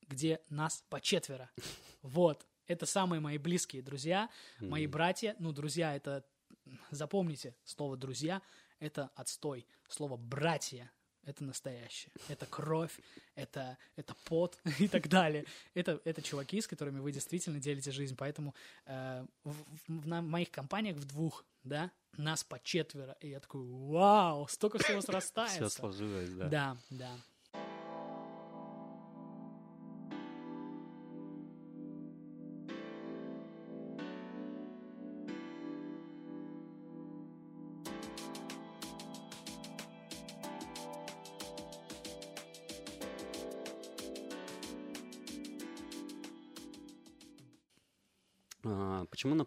где нас по четверо. Вот, это самые мои близкие друзья, мои братья. Ну, друзья, это, запомните, слово «друзья» — это отстой. Слово «братья» — это настоящее. Это кровь, это, это пот и так далее. Это, это чуваки, с которыми вы действительно делите жизнь. Поэтому э, в, в- на моих компаниях в двух, да, нас по четверо. И я такой, вау, столько всего срастается. все сложилось, да. Да, да.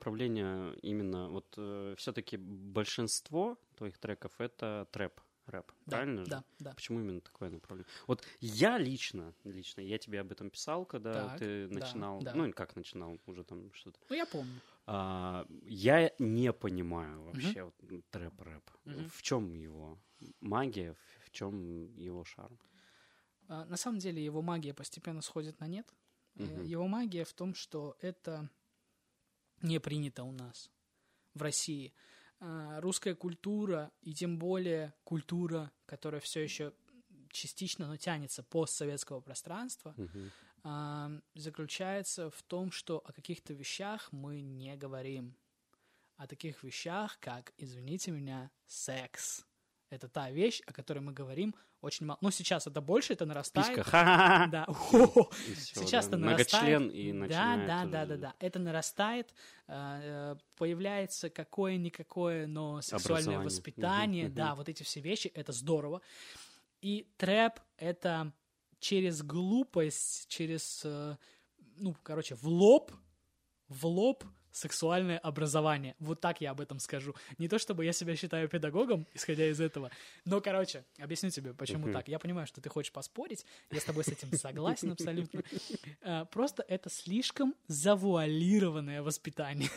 Направление именно вот все-таки большинство твоих треков это трэп, рэп, Да, правильно же? да, да. Почему именно такое направление? Вот я лично, лично, я тебе об этом писал, когда Так, ты да, начинал, да. ну или как начинал, уже там что-то. Ну, я помню. А, я не понимаю вообще вот, трэп-рэп. Мгм. В чем его магия, в чем его шарм? А, На самом деле его магия постепенно сходит на нет. Э, Мгм. Его магия в том, что это не принято у нас в России. а, русская культура, и тем более культура, которая все еще частично, но тянется постсоветского пространства, а, заключается в том, что о каких-то вещах мы не говорим. О таких вещах, как, извините меня, секс. Это та вещь, о которой мы говорим очень мало. Ну, сейчас это больше, это нарастает. Писька. Ха-ха-ха. Да. Сейчас это нарастает. Многочлен и начинает да, да, да, да. Это нарастает, э, э, появляется какое-никакое, но сексуальное воспитание, да, вот эти все вещи, это здорово. И трэп — это через глупость, через, э, ну, короче, в лоб, в лоб сексуальное образование. Вот так я об этом скажу. Не то чтобы я себя считаю педагогом, исходя из этого, но, короче, объясню тебе, почему так. Я понимаю, что ты хочешь поспорить, я с тобой с этим согласен абсолютно. Э, Просто это слишком завуалированное воспитание.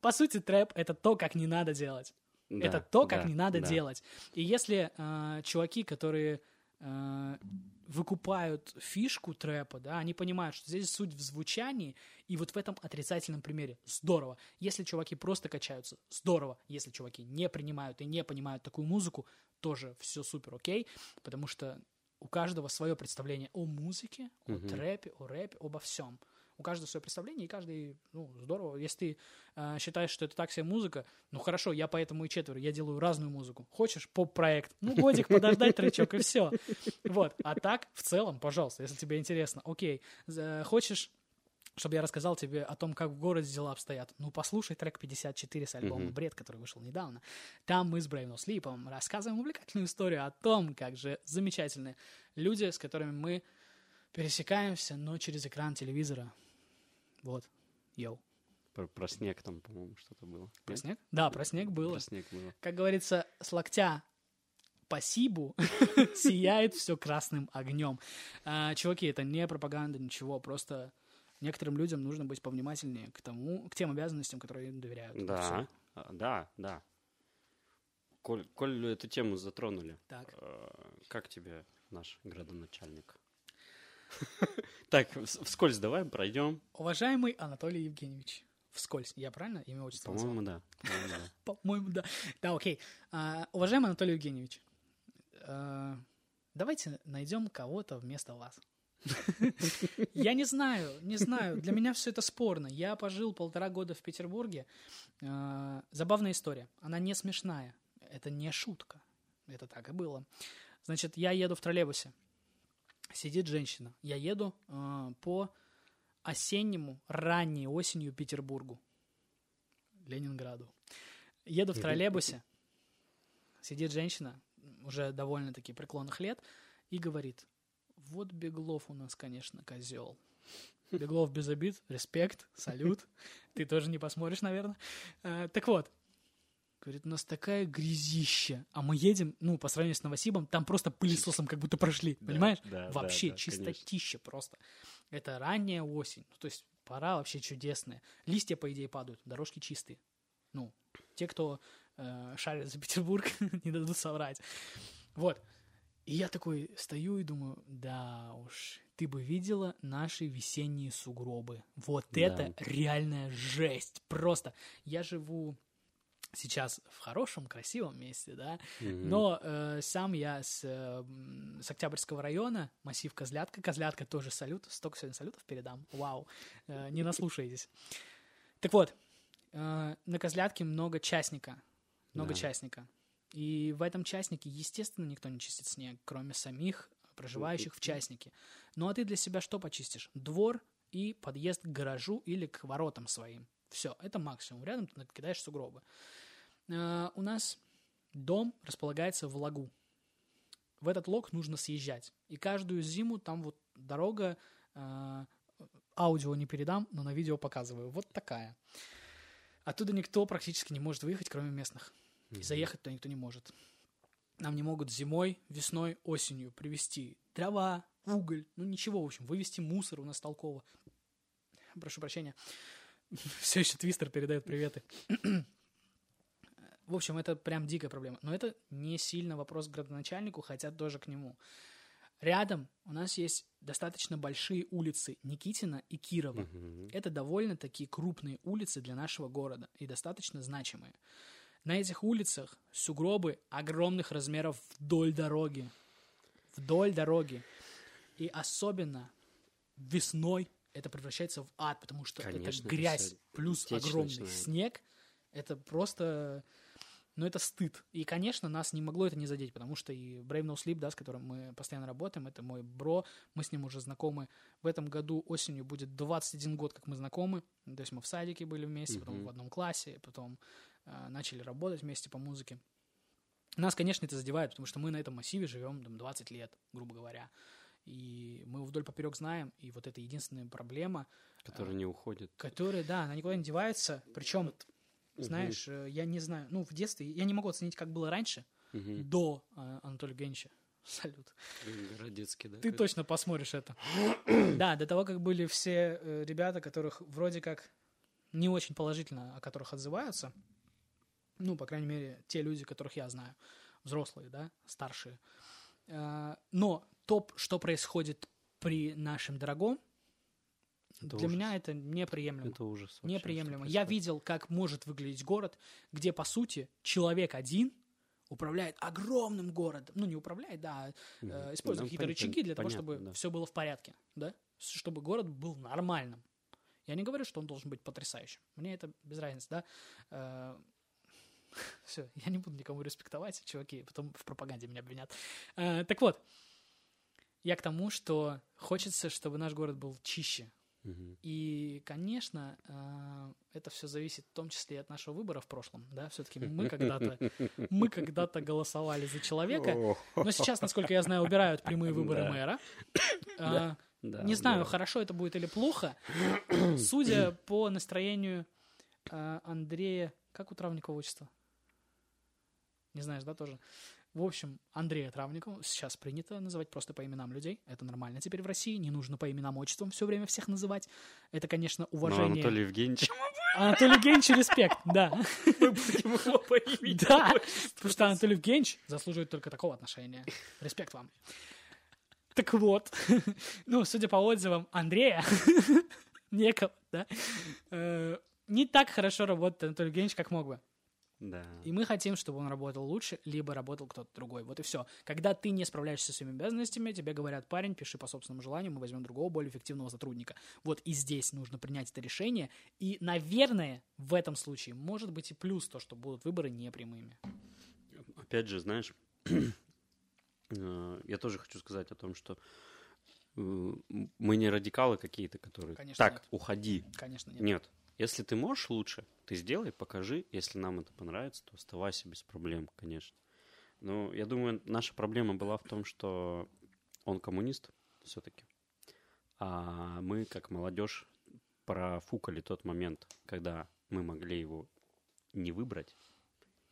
По сути, трэп — это то, как не надо делать. Да, Это то, как да, не надо да. делать. И если э, чуваки, которые э, выкупают фишку трэпа, да, они понимают, что здесь суть в звучании, и вот в этом отрицательном примере здорово. Если чуваки просто качаются, здорово. Если чуваки не принимают и не понимают такую музыку, тоже все супер окей, потому что у каждого свое представление о музыке, о Мгм. трэпе, о рэпе, обо всем. У каждого свое представление, и каждый, ну, здорово. Если ты э, считаешь, что это так себе музыка, ну хорошо, я поэтому и четверо, я делаю разную музыку. Хочешь поп-проект? Ну, годик подождать, тречок, и все. Вот. А так, в целом, пожалуйста, если тебе интересно, окей. За- Хочешь чтобы я рассказал тебе о том, как в городе дела обстоят. Ну, послушай трек 54 с альбома Мгм. «Бред», который вышел недавно. Там мы с Брейвно Слипом рассказываем увлекательную историю о том, как же замечательные люди, с которыми мы пересекаемся, но через экран телевизора. Вот. Йоу. Про, про снег там, по-моему, что-то было. Про Нет? снег? Да, про снег было. Про снег было. Как говорится, с локтя по сибу сияет все красным огнем. А, чуваки, это не пропаганда, ничего, просто некоторым людям нужно быть повнимательнее к тому, к тем обязанностям, которые им доверяют. Да, а, да, да. Коль, коль эту тему затронули, Так. э, как тебе наш градоначальник? Так, вс- вскользь давай пройдем. Уважаемый Анатолий Евгеньевич, вскользь, я правильно имя отчество? По-моему, да. По-моему, да. Да. Окей. А, уважаемый Анатолий Евгеньевич, а, давайте найдем кого-то вместо вас. Я не знаю, не знаю. Для меня все это спорно. Я пожил полтора года в Петербурге. А, Забавная история. Она не смешная. Это не шутка. Это так и было. Значит, я еду в троллейбусе. Сидит женщина. Я еду а, по осеннему, ранней осенью Петербургу. Ленинграду. Еду в троллейбусе. Сидит женщина, уже довольно-таки преклонных лет, и говорит, вот Беглов у нас, конечно, козел. Беглов без обид, респект, салют. Ты тоже не посмотришь, наверное. Э, Так вот, говорит, у нас такая грязища, а мы едем, ну, по сравнению с Новосибом, там просто пылесосом как будто прошли, Да, понимаешь? да, да, Вообще да, чистотища просто. Это ранняя осень, ну, то есть пора вообще чудесная. Листья, по идее, падают, дорожки чистые. Ну, те, кто э, шарит за Петербург, не дадут соврать. Вот. И я такой стою и думаю, да уж, ты бы видела наши весенние сугробы. Вот Да. это реальная жесть. Просто. Я живу сейчас в хорошем, красивом месте, да, Мгм. но э, сам я с, э, с Октябрьского района, массив Козлятка. Козлятка тоже салют. Столько сегодня салютов передам. Вау. Э, не наслушаетесь. Так вот, э, на Козлятке много частника. Много Да. частника. И в этом частнике, естественно, никто не чистит снег, кроме самих проживающих в частнике. Ну а ты для себя что почистишь? Двор и подъезд к гаражу или к воротам своим. Все, это максимум. Рядом ты накидаешь сугробы. Э, у нас дом располагается в лагу. В этот лог нужно съезжать. И каждую зиму там вот дорога, э, аудио не передам, но на видео показываю. Вот такая. Оттуда никто практически не может выехать, кроме местных. И заехать-то никто не может. Нам не могут зимой, весной, осенью привезти дрова, уголь, ну ничего, в общем, вывести мусор у нас толково. Прошу прощения. Все еще Твистер передает приветы. В общем, это прям дикая проблема. Но это не сильно вопрос к градоначальнику, хотя тоже к нему. Рядом у нас есть достаточно большие улицы Никитина и Кирова. Мгм. Это довольно-таки крупные улицы для нашего города и достаточно значимые. На этих улицах сугробы огромных размеров вдоль дороги. Вдоль дороги. И особенно весной это превращается в ад, потому что Конечно, это это грязь всё плюс огромный начинает. снег. Это просто... Ну, это стыд. И, конечно, нас не могло это не задеть, потому что и Brave No Sleep, да, с которым мы постоянно работаем, это мой бро, мы с ним уже знакомы. В этом году осенью будет 21 год, как мы знакомы. То есть мы в садике были вместе, потом Мгм. в одном классе, потом э, начали работать вместе по музыке. Нас, конечно, это задевает, потому что мы на этом массиве живем там, 20 лет, грубо говоря. И мы его вдоль поперек знаем, и вот это единственная проблема, Который не уходит. которая, да, она никуда не девается. Причем, знаешь, э, я не знаю, ну, в детстве, я не могу оценить, как было раньше, Мгм. до э, Анатолия Евгеньевича. Салют. Городецкий, да? Ты точно посмотришь это. Да, до того, как были все э, ребята, которых вроде как не очень положительно, о которых отзываются. Ну, по крайней мере, те люди, которых я знаю. Взрослые, да, старшие. Э, Но то, что происходит при нашем дорогом, Это для ужас. меня это неприемлемо. Это ужас. вообще, Неприемлемо. Я видел, как может выглядеть город, где, по сути, человек один управляет огромным городом. Ну, не управляет, да, Мгм. э, использует Ну, какие-то пон- рычаги для того, понятно, чтобы да. все было в порядке, да? Чтобы город был нормальным. Я не говорю, что он должен быть потрясающим. Мне это без разницы, да? Все, я не буду никому респектовать, чуваки, потом в пропаганде меня обвинят. Э, Так вот, я к тому, что хочется, чтобы наш город был чище, и, конечно, э, это все зависит в том числе и от нашего выбора в прошлом, да, все-таки мы когда-то, мы когда-то голосовали за человека, но сейчас, насколько я знаю, убирают прямые выборы Да. мэра. Э, Да, Не знаю, да. хорошо это будет или плохо. Судя по настроению э, Андрея, как у Травникова отчество? Не знаешь, да, тоже? В общем, Андрея Травникова сейчас принято называть просто по именам людей. Это нормально теперь в России. Не нужно по именам отчествам все время всех называть. Это, конечно, Но уважение. Анатолий Евгеньевич. Анатолий Евгеньевич, респект, да. Мы будем его по имени. Да, потому что Анатолий Евгеньевич заслуживает только такого отношения. Респект вам. Так вот, ну, судя по отзывам Андрея, некого, да, э, не так хорошо работает Анатолий Евгеньевич, как мог бы. Да. И мы хотим, чтобы он работал лучше, либо работал кто-то другой. Вот и все. Когда ты не справляешься со своими обязанностями, тебе говорят, парень, пиши по собственному желанию, мы возьмем другого, более эффективного сотрудника. Вот и здесь нужно принять это решение. И, наверное, в этом случае может быть и плюс то, что будут выборы непрямыми. Опять же, знаешь, э, я тоже хочу сказать о том, что э, мы не радикалы какие-то, которые Конечно, так, нет. уходи. Конечно, нет. Нет. Если ты можешь лучше, ты сделай, покажи. Если нам это понравится, то оставайся без проблем, конечно. Но я думаю, наша проблема была в том, что он коммунист все-таки. А мы, как молодежь, профукали тот момент, когда мы могли его не выбрать,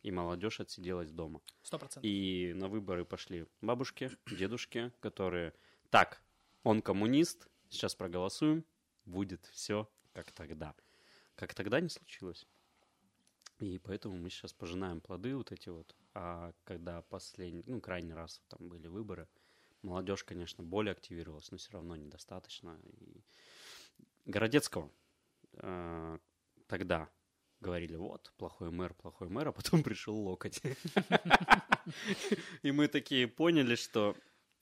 и молодежь отсиделась дома. Сто процентов. И на выборы пошли бабушки, дедушки, которые... Так, он коммунист, сейчас проголосуем, будет все как тогда. Как тогда не случилось. И поэтому мы сейчас пожинаем плоды вот эти вот. А когда последний, ну, крайний раз там были выборы, молодежь, конечно, более активировалась, но все равно недостаточно. И Городецкого э, тогда говорили, вот, плохой мэр, плохой мэр, а потом пришел локоть. И мы такие поняли, что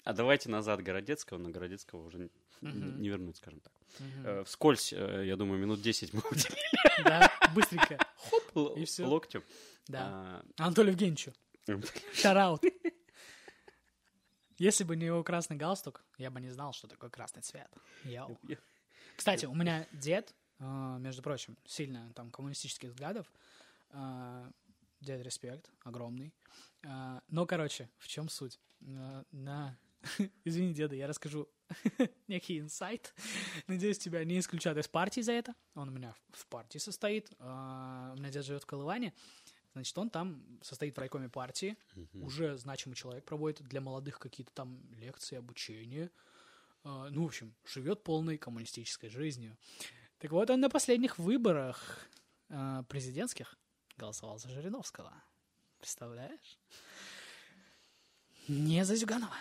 а давайте назад Городецкого, но Городецкого уже не- Мгм. не вернуть, скажем так. Мгм. Э, Вскользь, э, я думаю, минут 10 мы уделили Да, быстренько. л- И всё. локтю. Да. А, Анатолию Евгеньевичу. Шараут. Если бы не его красный галстук, я бы не знал, что такое красный цвет. Йоу. Кстати, у меня дед, э, между прочим, сильно там коммунистических взглядов. Дед респект, огромный. Но, короче, в чем суть? На... Извини, деда, я расскажу некий инсайт. Надеюсь, тебя не исключат из партии за это. Он у меня в партии состоит. Э, У меня дед живет в Колыване. Значит, он там состоит в райкоме партии. Уже значимый человек проводит для молодых какие-то там лекции, обучение. А, ну, в общем, живет полной коммунистической жизнью. Так вот, он на последних выборах а, президентских голосовал за Жириновского. Представляешь? Не за Зюганова.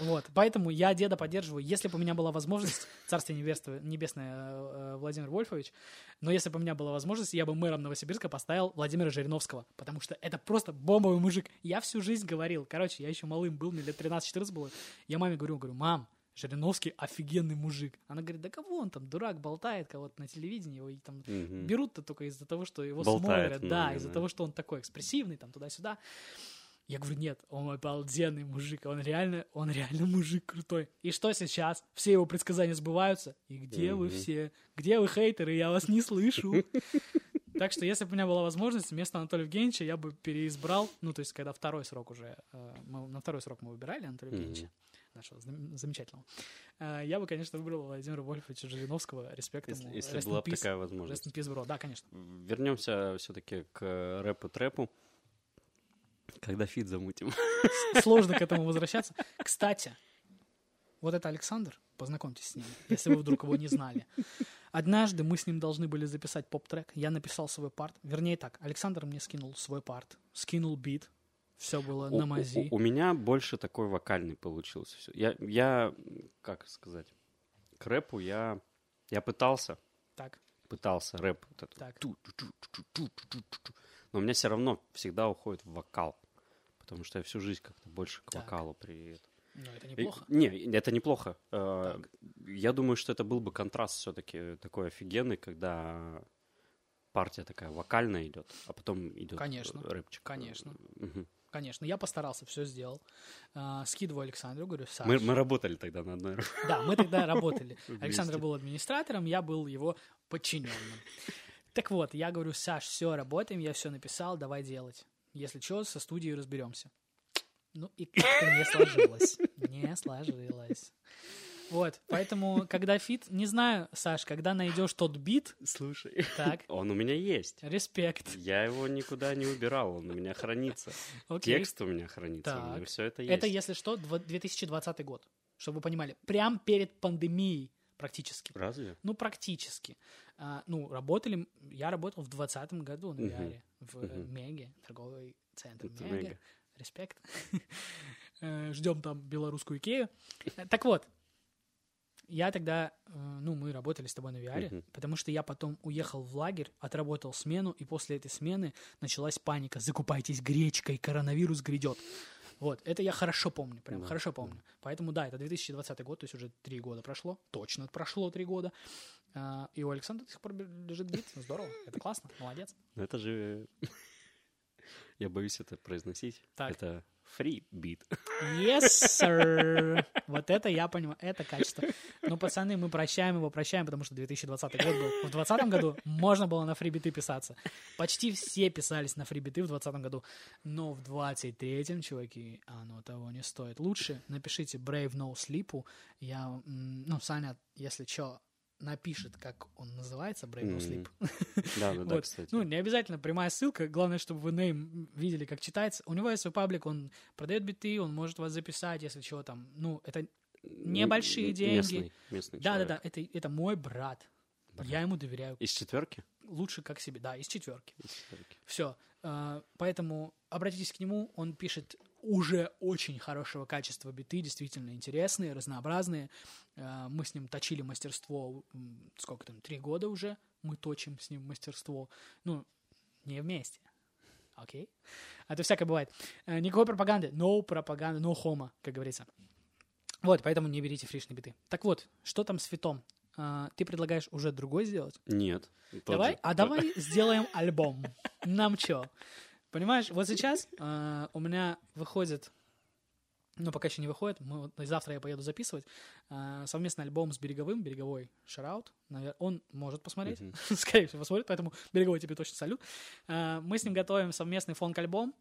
Вот, поэтому я деда поддерживаю. Если бы у меня была возможность, царствие небесное, небесное э, Владимир Вольфович, но если бы у меня была возможность, я бы мэром Новосибирска поставил Владимира Жириновского, потому что это просто бомбовый мужик. Я всю жизнь говорил, короче, я еще малым был, мне лет 13-14 было, я маме говорю, говорю, мам, Жириновский офигенный мужик. Она говорит, да кого он там, дурак, болтает кого-то на телевидении, его там Мгм. берут-то только из-за того, что его Болтает смотрят, да, из-за того, что он такой экспрессивный, там, туда-сюда. Я говорю, нет, он обалденный мужик, он реально, он реально мужик крутой. И что сейчас? Все его предсказания сбываются? И где вы Мгм. все? Где вы, хейтеры? Я вас не слышу. Так что, если бы у меня была возможность, вместо Анатолия Евгеньевича я бы переизбрал, ну, то есть, когда второй срок уже, э, мы- на второй срок мы выбирали Анатолия. Евгеньевича, нашего знам- замечательного, э, я бы, конечно, выбрал Владимира Вольфовича Жириновского, респект Если, ему. если Rest была бы такая Rest возможность. in peace, bro. Да, конечно. Вернемся все-таки к рэпу-трэпу. Когда фит замутим. Сложно к этому возвращаться. Кстати, вот это Александр, познакомьтесь с ним, если вы вдруг его не знали. Однажды мы с ним должны были записать поп-трек, я написал свой парт, вернее так, Александр мне скинул свой парт, скинул бит, все было У- на мази. У, у меня больше такой вокальный получился. Я, я, как сказать, к рэпу я, я пытался, Так, пытался рэп. вот Так. ту-ту-ту-ту-ту-ту-ту. Но у меня все равно всегда уходит в вокал. Потому что я всю жизнь как-то больше к Так. вокалу при... ну это И- неплохо. Не, это неплохо. Э, Я думаю, что это был бы контраст все-таки такой офигенный, когда партия такая вокальная идет, а потом идет Конечно, рэпчик. конечно. Мгм. Конечно, я постарался, все сделал. А, скидываю Александру, говорю, Саш. Мы, мы работали тогда на одной Да, мы тогда работали. Александр был администратором, я был его подчиненным. Так вот, я говорю, Саш, все, работаем, я все написал, давай делать. Если что, со студией разберемся. Ну и как-то не сложилось. Не сложилось. Вот, поэтому, когда фит, не знаю, Саш, когда найдешь тот бит, Слушай, так, он у меня есть. респект. Я его никуда не убирал, он у меня хранится. Окей. Текст у меня хранится, у меня Так. все это есть. Это, если что, дв- 2020 год. Чтобы вы понимали, прям перед пандемией практически. Разве? Ну, практически. А, ну, работали, я работал в 2020 году на. VR, в э, Мгм. Меге, торговый центр Это Мега. мега. Респект. Э, Ждем там белорусскую Икею. Э, Так вот, я тогда, э, ну, мы работали с тобой на VR, Мгм. потому что я потом уехал в лагерь, отработал смену, и после этой смены началась паника. Закупайтесь гречкой, коронавирус грядет. Вот, это я хорошо помню, прям Да, хорошо помню. Поэтому, да, это 2020 год, то есть уже три года прошло, точно прошло три года. А, и у Александра до сих пор лежит бит, здорово, это классно, молодец. Но это же... Я боюсь это произносить. Так. Это free beat. Yes, sir. Вот это я понимаю, это качество. Ну, пацаны, мы прощаем его, прощаем, потому что 2020 год был. В 2020 году можно было на фрибиты писаться. Почти все писались на фрибиты в 2020 году. Но в 23-м, чуваки, оно того не стоит. Лучше напишите Brave No Sleep. Я, ну, Саня, если что, напишет, как он называется, Brave No Sleep. Да, да, да, кстати. Ну, не обязательно прямая ссылка. Главное, чтобы вы нейм видели, как читается. У него есть свой паблик, он продает биты, он может вас записать, если чего там. Ну, это... небольшие деньги. Местный, Да, да, да, это, это мой брат. Я ему доверяю Из четверки? лучше как себе. Да, из четверки. Из четверки. Все. Поэтому обратитесь к нему, он пишет уже очень хорошего качества биты, действительно интересные, разнообразные. Э, Мы с ним точили мастерство, сколько там, три года уже мы точим с ним мастерство. Ну, не вместе. Окей? А то всякое бывает. Э, Никакой пропаганды. No пропаганда, no homo, как говорится. Вот, поэтому не берите фришные биты. Так вот, что там с фитом? А, Ты предлагаешь уже другой сделать? Нет. Давай, же. а давай сделаем альбом. Нам чё? Понимаешь, вот сейчас э, у меня выходит, ну, пока еще не выходит, мы, вот- завтра я поеду записывать, э, совместный альбом с Береговым, Береговой Шараут. Он может посмотреть, Мгм. скорее всего, посмотрит, поэтому Береговой тебе точно салют. Э, мы с ним готовим совместный фонк-альбом.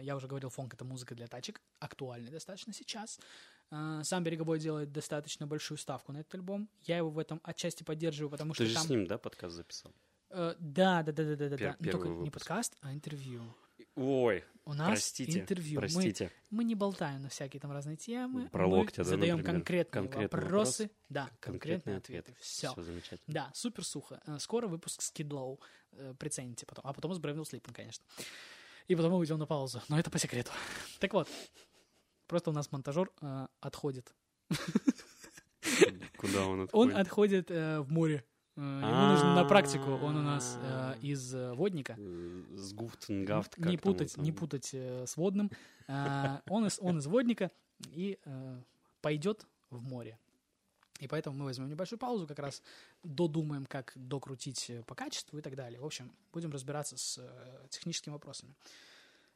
Я уже говорил, фонк — это музыка для тачек, актуальный достаточно сейчас. Сам Береговой делает достаточно большую ставку на этот альбом. Я его в этом отчасти поддерживаю, потому Ты что же там... с ним, да, подкаст записал? Э, Да, да, да, да, да, да, Пер- да. Ну, только первый не выпуск. подкаст, а интервью. Ой, У нас простите, интервью. Мы, простите. мы не болтаем на всякие там разные темы. Про мы локтя, да, задаем например. конкретные, Конкретный вопросы. вопрос, Да, конкретные ответы. Все. Все замечательно. Да, супер сухо. Э, Скоро выпуск с Kidlow. э, Прицените потом. А потом с No Sleeping, конечно. И потом мы уйдем на паузу. Но это по секрету. Так вот. Просто у нас монтажер э, отходит. Куда он Он отходит? отходит э, в море. Э, Ему нужно на практику. Он у нас э, из э, водника. Сгуфтенгафт, как Не путать, не путать с водным. Он из, он из водника и пойдет в море. И поэтому мы возьмем небольшую паузу, как раз додумаем, как докрутить по качеству и так далее. В общем, будем разбираться с техническими вопросами.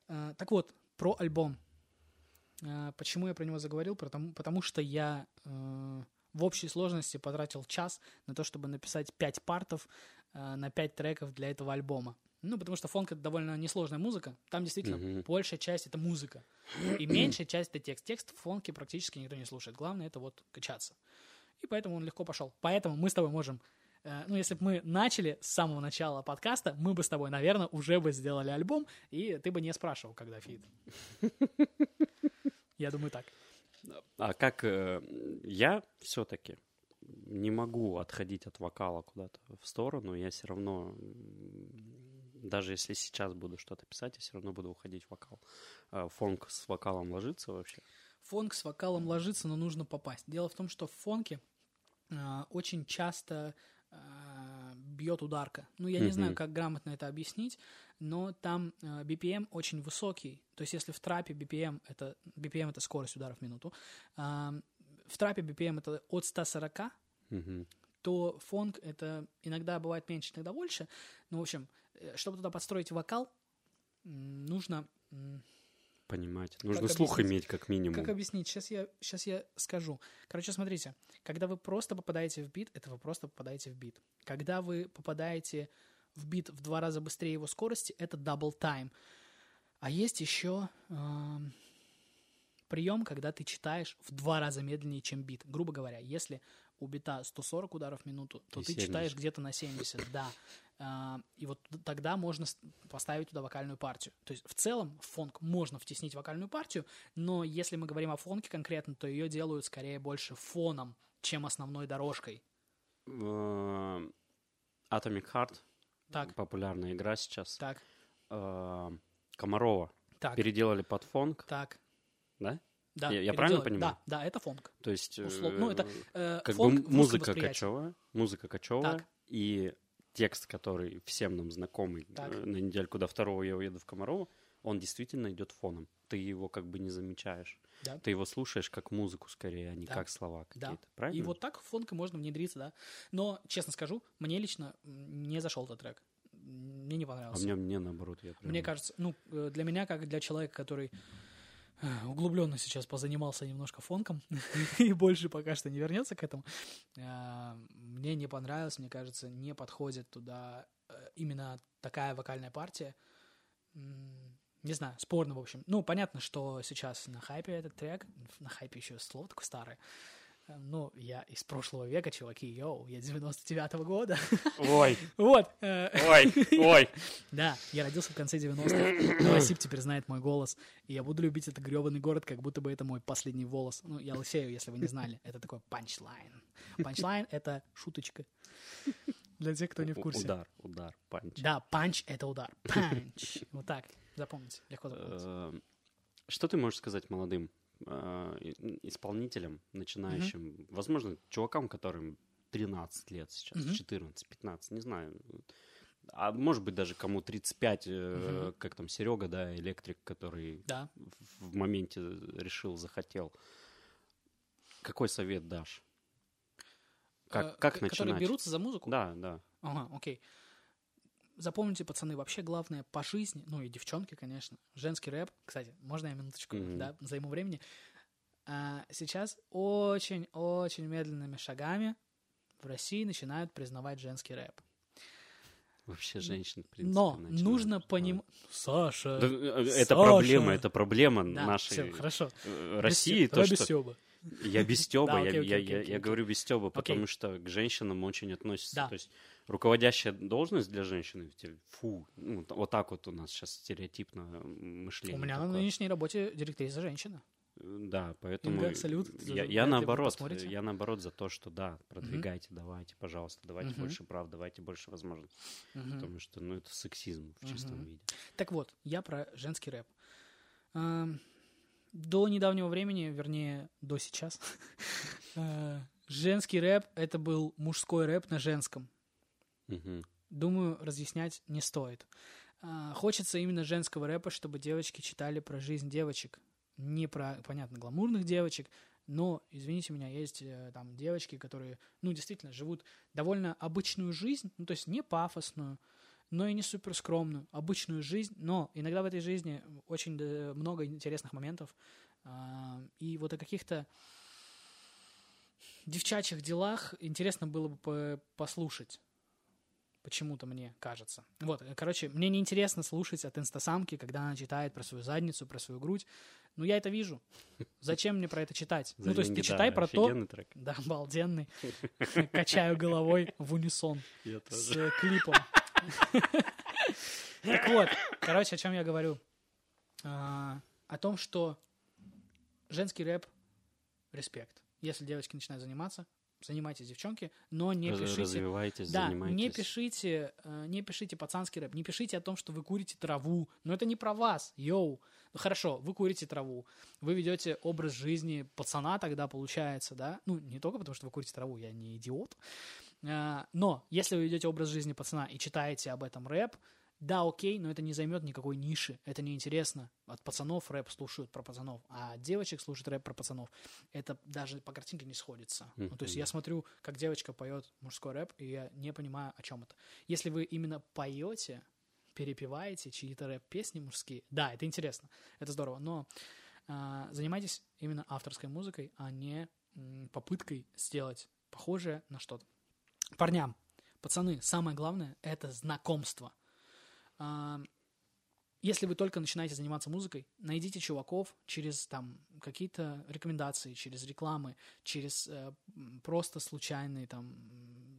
Так вот, про альбом. Почему я про него заговорил? Потому, потому что я в общей сложности потратил час на то, чтобы написать пять партов э, на пять треков для этого альбома. Ну, потому что фонк — это довольно несложная музыка. Там действительно Мгм. большая часть — это музыка. И меньшая часть — это текст. Текст в фонке практически никто не слушает. Главное — это вот качаться. И поэтому он легко пошел. Поэтому мы с тобой можем... э, Ну, если бы мы начали с самого начала подкаста, мы бы с тобой, наверное, уже бы сделали альбом, и ты бы не спрашивал, когда фит. Я думаю так. А как э, я все-таки не могу отходить от вокала куда-то в сторону, я все равно, даже если сейчас буду что-то писать, я все равно буду уходить в вокал. А фонк с вокалом ложится вообще? Фонк с вокалом ложится, но нужно попасть. Дело в том, что в фонке а, очень часто а, бьет ударка. Ну, я не знаю, как грамотно это объяснить, но там а, BPM очень высокий. То есть, если в трапе BPM это, BPM это скорость ударов в минуту, а, в трапе BPM это от 140, Мгм. то фонк это иногда бывает меньше, иногда больше. Ну, в общем, э, чтобы туда подстроить вокал, нужно... Понимать. Нужно Как слух иметь как минимум. Как объяснить? Сейчас я, сейчас я скажу. Короче, смотрите. Когда вы просто попадаете в бит, это вы просто попадаете в бит. Когда вы попадаете в бит в два раза быстрее его скорости, это double time. А есть еще эм, прием, когда ты читаешь в два раза медленнее, чем бит. Грубо говоря, если у бита 140 ударов в минуту, то И ты 70. читаешь где-то на 70, да. А, И вот тогда можно поставить туда вокальную партию. То есть в целом в фонк можно втеснить вокальную партию, но если мы говорим о фонке конкретно, то ее делают скорее больше фоном, чем основной дорожкой. Э, Atomic Heart. Так. Популярная игра сейчас. Так, Э, Комарова так, переделали под фонк, так. да? Да, Я- я правильно понимаю? Да, да, это фонк. То есть... Услов- э, Ну, это э, как фонк бы музыка кочевая, музыка кочевая, Так. и текст, который всем нам знакомый Так. э, на недельку до второго я уеду в Комарово, он действительно идет фоном. Ты его как бы не замечаешь. Да. Ты его слушаешь как музыку скорее, а не Да. как слова Да. какие-то. Правильно? И вот так в фонк можно внедриться, да. Но, честно скажу, мне лично не зашел этот трек. Мне не А понравился. мне, мне наоборот. Я прям- Мне кажется, ну, э, для меня, как для человека, который э, углубленно сейчас позанимался немножко фонком и больше пока что не вернется к этому, э, мне не понравилось, мне кажется, не подходит туда э, именно такая вокальная партия. Не знаю, спорно, в общем. Ну, понятно, что сейчас на хайпе этот трек, на хайпе еще слово такое старое, Э, Ну, я из прошлого века, чуваки, йоу, я 99-го года. Ой, Вот. э, ой, ой. да, я родился в конце 90-х. Новосиб теперь знает мой голос. И я буду любить этот гребаный город, как будто бы это мой последний волос. Ну, я лысею, если вы не знали. Это такой панчлайн. Панчлайн — это шуточка. Для тех, кто не в курсе. Удар, удар, панч. Да, панч — это удар. Панч. Вот так. Запомните. Легко запомнить. Э, Что ты можешь сказать молодым э, исполнителям, начинающим, возможно, чувакам, которым 13 лет сейчас, Мгм. 14, 15, не знаю. А может быть даже кому 35, э, Мгм. как там Серега, да, электрик, который Да. в моменте решил, захотел. Какой совет дашь? Как, Э, как начинать? Которые берутся за музыку? Да, да. Ага, окей. Запомните, пацаны, вообще главное по жизни, ну и девчонки, конечно, женский рэп, кстати, можно я минуточку, Мгм. да, займу времени. А, сейчас очень-очень медленными шагами в России начинают признавать женский рэп. Вообще женщин, в принципе, Но начинают нужно понимать... Саша! Да, э, это Саша! проблема, это проблема Да, нашей всё, хорошо. э, России. Давай То, без что... Я без Стёба, Да, я, окей, я- окей, я- окей, я окей. говорю без Стёба, потому что к женщинам очень относятся. Да. То есть руководящая должность для женщины, те- фу, ну, вот так вот у нас сейчас стереотипно мышление. У меня на такое. нынешней работе директриса женщина. Да, поэтому Инга, салют. я, я наоборот, посмотрите. я наоборот за то, что да, продвигайте, давайте, пожалуйста, давайте Мгм. больше прав, давайте больше возможностей, Мгм. потому что, ну, это сексизм в чистом Мгм. виде. Так вот, я про женский рэп. Эм, до недавнего времени, вернее, до сейчас, э, женский рэп — это был мужской рэп на женском. Мгм. Думаю, разъяснять не стоит. А, Хочется именно женского рэпа, чтобы девочки читали про жизнь девочек. Не про, понятно, гламурных девочек, но, извините меня, есть э, там девочки, которые, ну, действительно, живут довольно обычную жизнь, ну, то есть не пафосную, но и не супер скромную, обычную жизнь, но иногда в этой жизни очень э, много интересных моментов, а, и вот о каких-то девчачьих делах интересно было бы по- послушать. Почему-то мне кажется. Вот, э, короче, мне неинтересно слушать от инстасамки, когда она читает про свою задницу, про свою грудь. Ну, я это вижу. Зачем мне про это читать? За ну, то есть ты читай да, про то... трек. Да, обалденный. Качаю головой в унисон с э, клипом. Так вот, короче, о чем я говорю? А, О том, что женский рэп — респект. Если девочки начинают заниматься, занимайтесь, девчонки, но не пишите... Развивайтесь, Да, занимайтесь. не пишите, э, не пишите пацанский рэп, не пишите о том, что вы курите траву. Но это не про вас, йоу. Ну хорошо, вы курите траву, вы ведете образ жизни пацана тогда получается, да? Ну, не только потому, что вы курите траву, я не идиот. А, Но если вы ведете образ жизни пацана и читаете об этом рэп, да, окей, но это не займет никакой ниши, это неинтересно. От пацанов рэп слушают про пацанов, а от девочек слушают рэп про пацанов. Это даже по картинке не сходится. Ну, то есть я смотрю, как девочка поет мужской рэп, и я не понимаю, о чем это. Если вы именно поете, перепеваете чьи-то рэп-песни мужские, да, это интересно, это здорово, но а, занимайтесь именно авторской музыкой, а не м, попыткой сделать похожее на что-то. Парням, пацаны, самое главное — это знакомство. Если вы только начинаете заниматься музыкой, найдите чуваков через там какие-то рекомендации, через рекламы, через э, просто случайные там,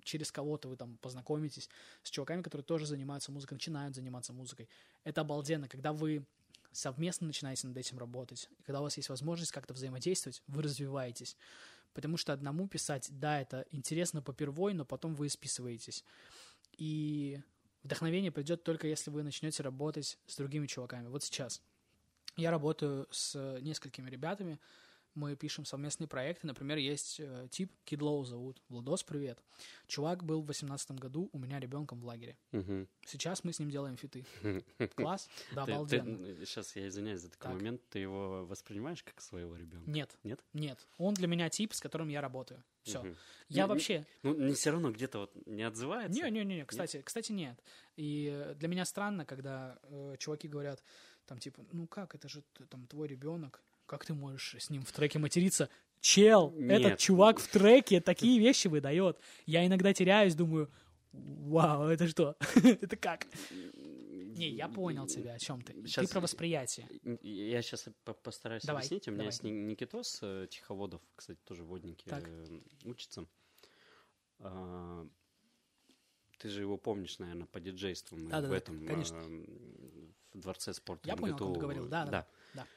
через кого-то вы там познакомитесь с чуваками, которые тоже занимаются музыкой, начинают заниматься музыкой. Это обалденно, когда вы совместно начинаете над этим работать, и когда у вас есть возможность как-то взаимодействовать, вы развиваетесь. Потому что одному писать, да, это интересно попервой, но потом вы списываетесь. И вдохновение придет только если вы начнете работать с другими чуваками. Вот сейчас я работаю с несколькими ребятами, мы пишем совместные проекты. Например, есть э, тип, Кид Лоу зовут. Владос, привет. Чувак был в 18 году у меня ребенком в лагере. Мгм. Сейчас мы с ним делаем фиты. Класс? Да, Ты- ты- обалденно. сейчас я извиняюсь за такой Так. момент. Ты его воспринимаешь как своего ребенка? Нет. Нет? Нет. Он для меня тип, с которым я работаю. Все. Я Не- вообще... Ну, не все равно где-то вот не отзывается. Не-не-не, кстати, кстати, нет. И э, для меня странно, когда э, чуваки говорят, там, типа, ну как, это же там твой ребенок, как ты можешь с ним в треке материться? Чел, Нет. этот чувак в треке такие вещи выдает. Я иногда теряюсь, думаю, вау, это что? это как? Не, я понял тебя, о чем ты. Щас- Ты про восприятие. Я сейчас постараюсь Давай, объяснить. У меня давай. есть Ни- Никитос э, Тиховодов, кстати, тоже водники Так. э, учится. А, Ты же его помнишь, наверное, по диджейству. Мы Да-да-да, в этом конечно. э, в Дворце спорта Я понял, о ком МГТУ, ты говорил, да, да, да.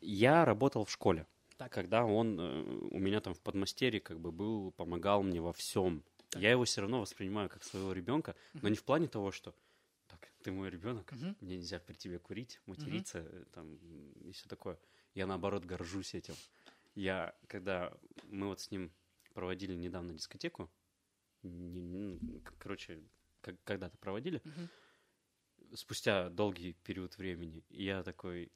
Я работал в школе, Так. когда он э, у меня там в подмастерье как бы был, помогал мне во всем. Так. Я его все равно воспринимаю как своего ребенка, но не в плане того, что так, ты мой ребенок, мне нельзя при тебе курить, материться, э, там, и все такое. Я, наоборот, горжусь этим. Я, когда мы вот с ним проводили недавно дискотеку, не- не- короче, как- когда-то проводили, спустя долгий период времени, я такой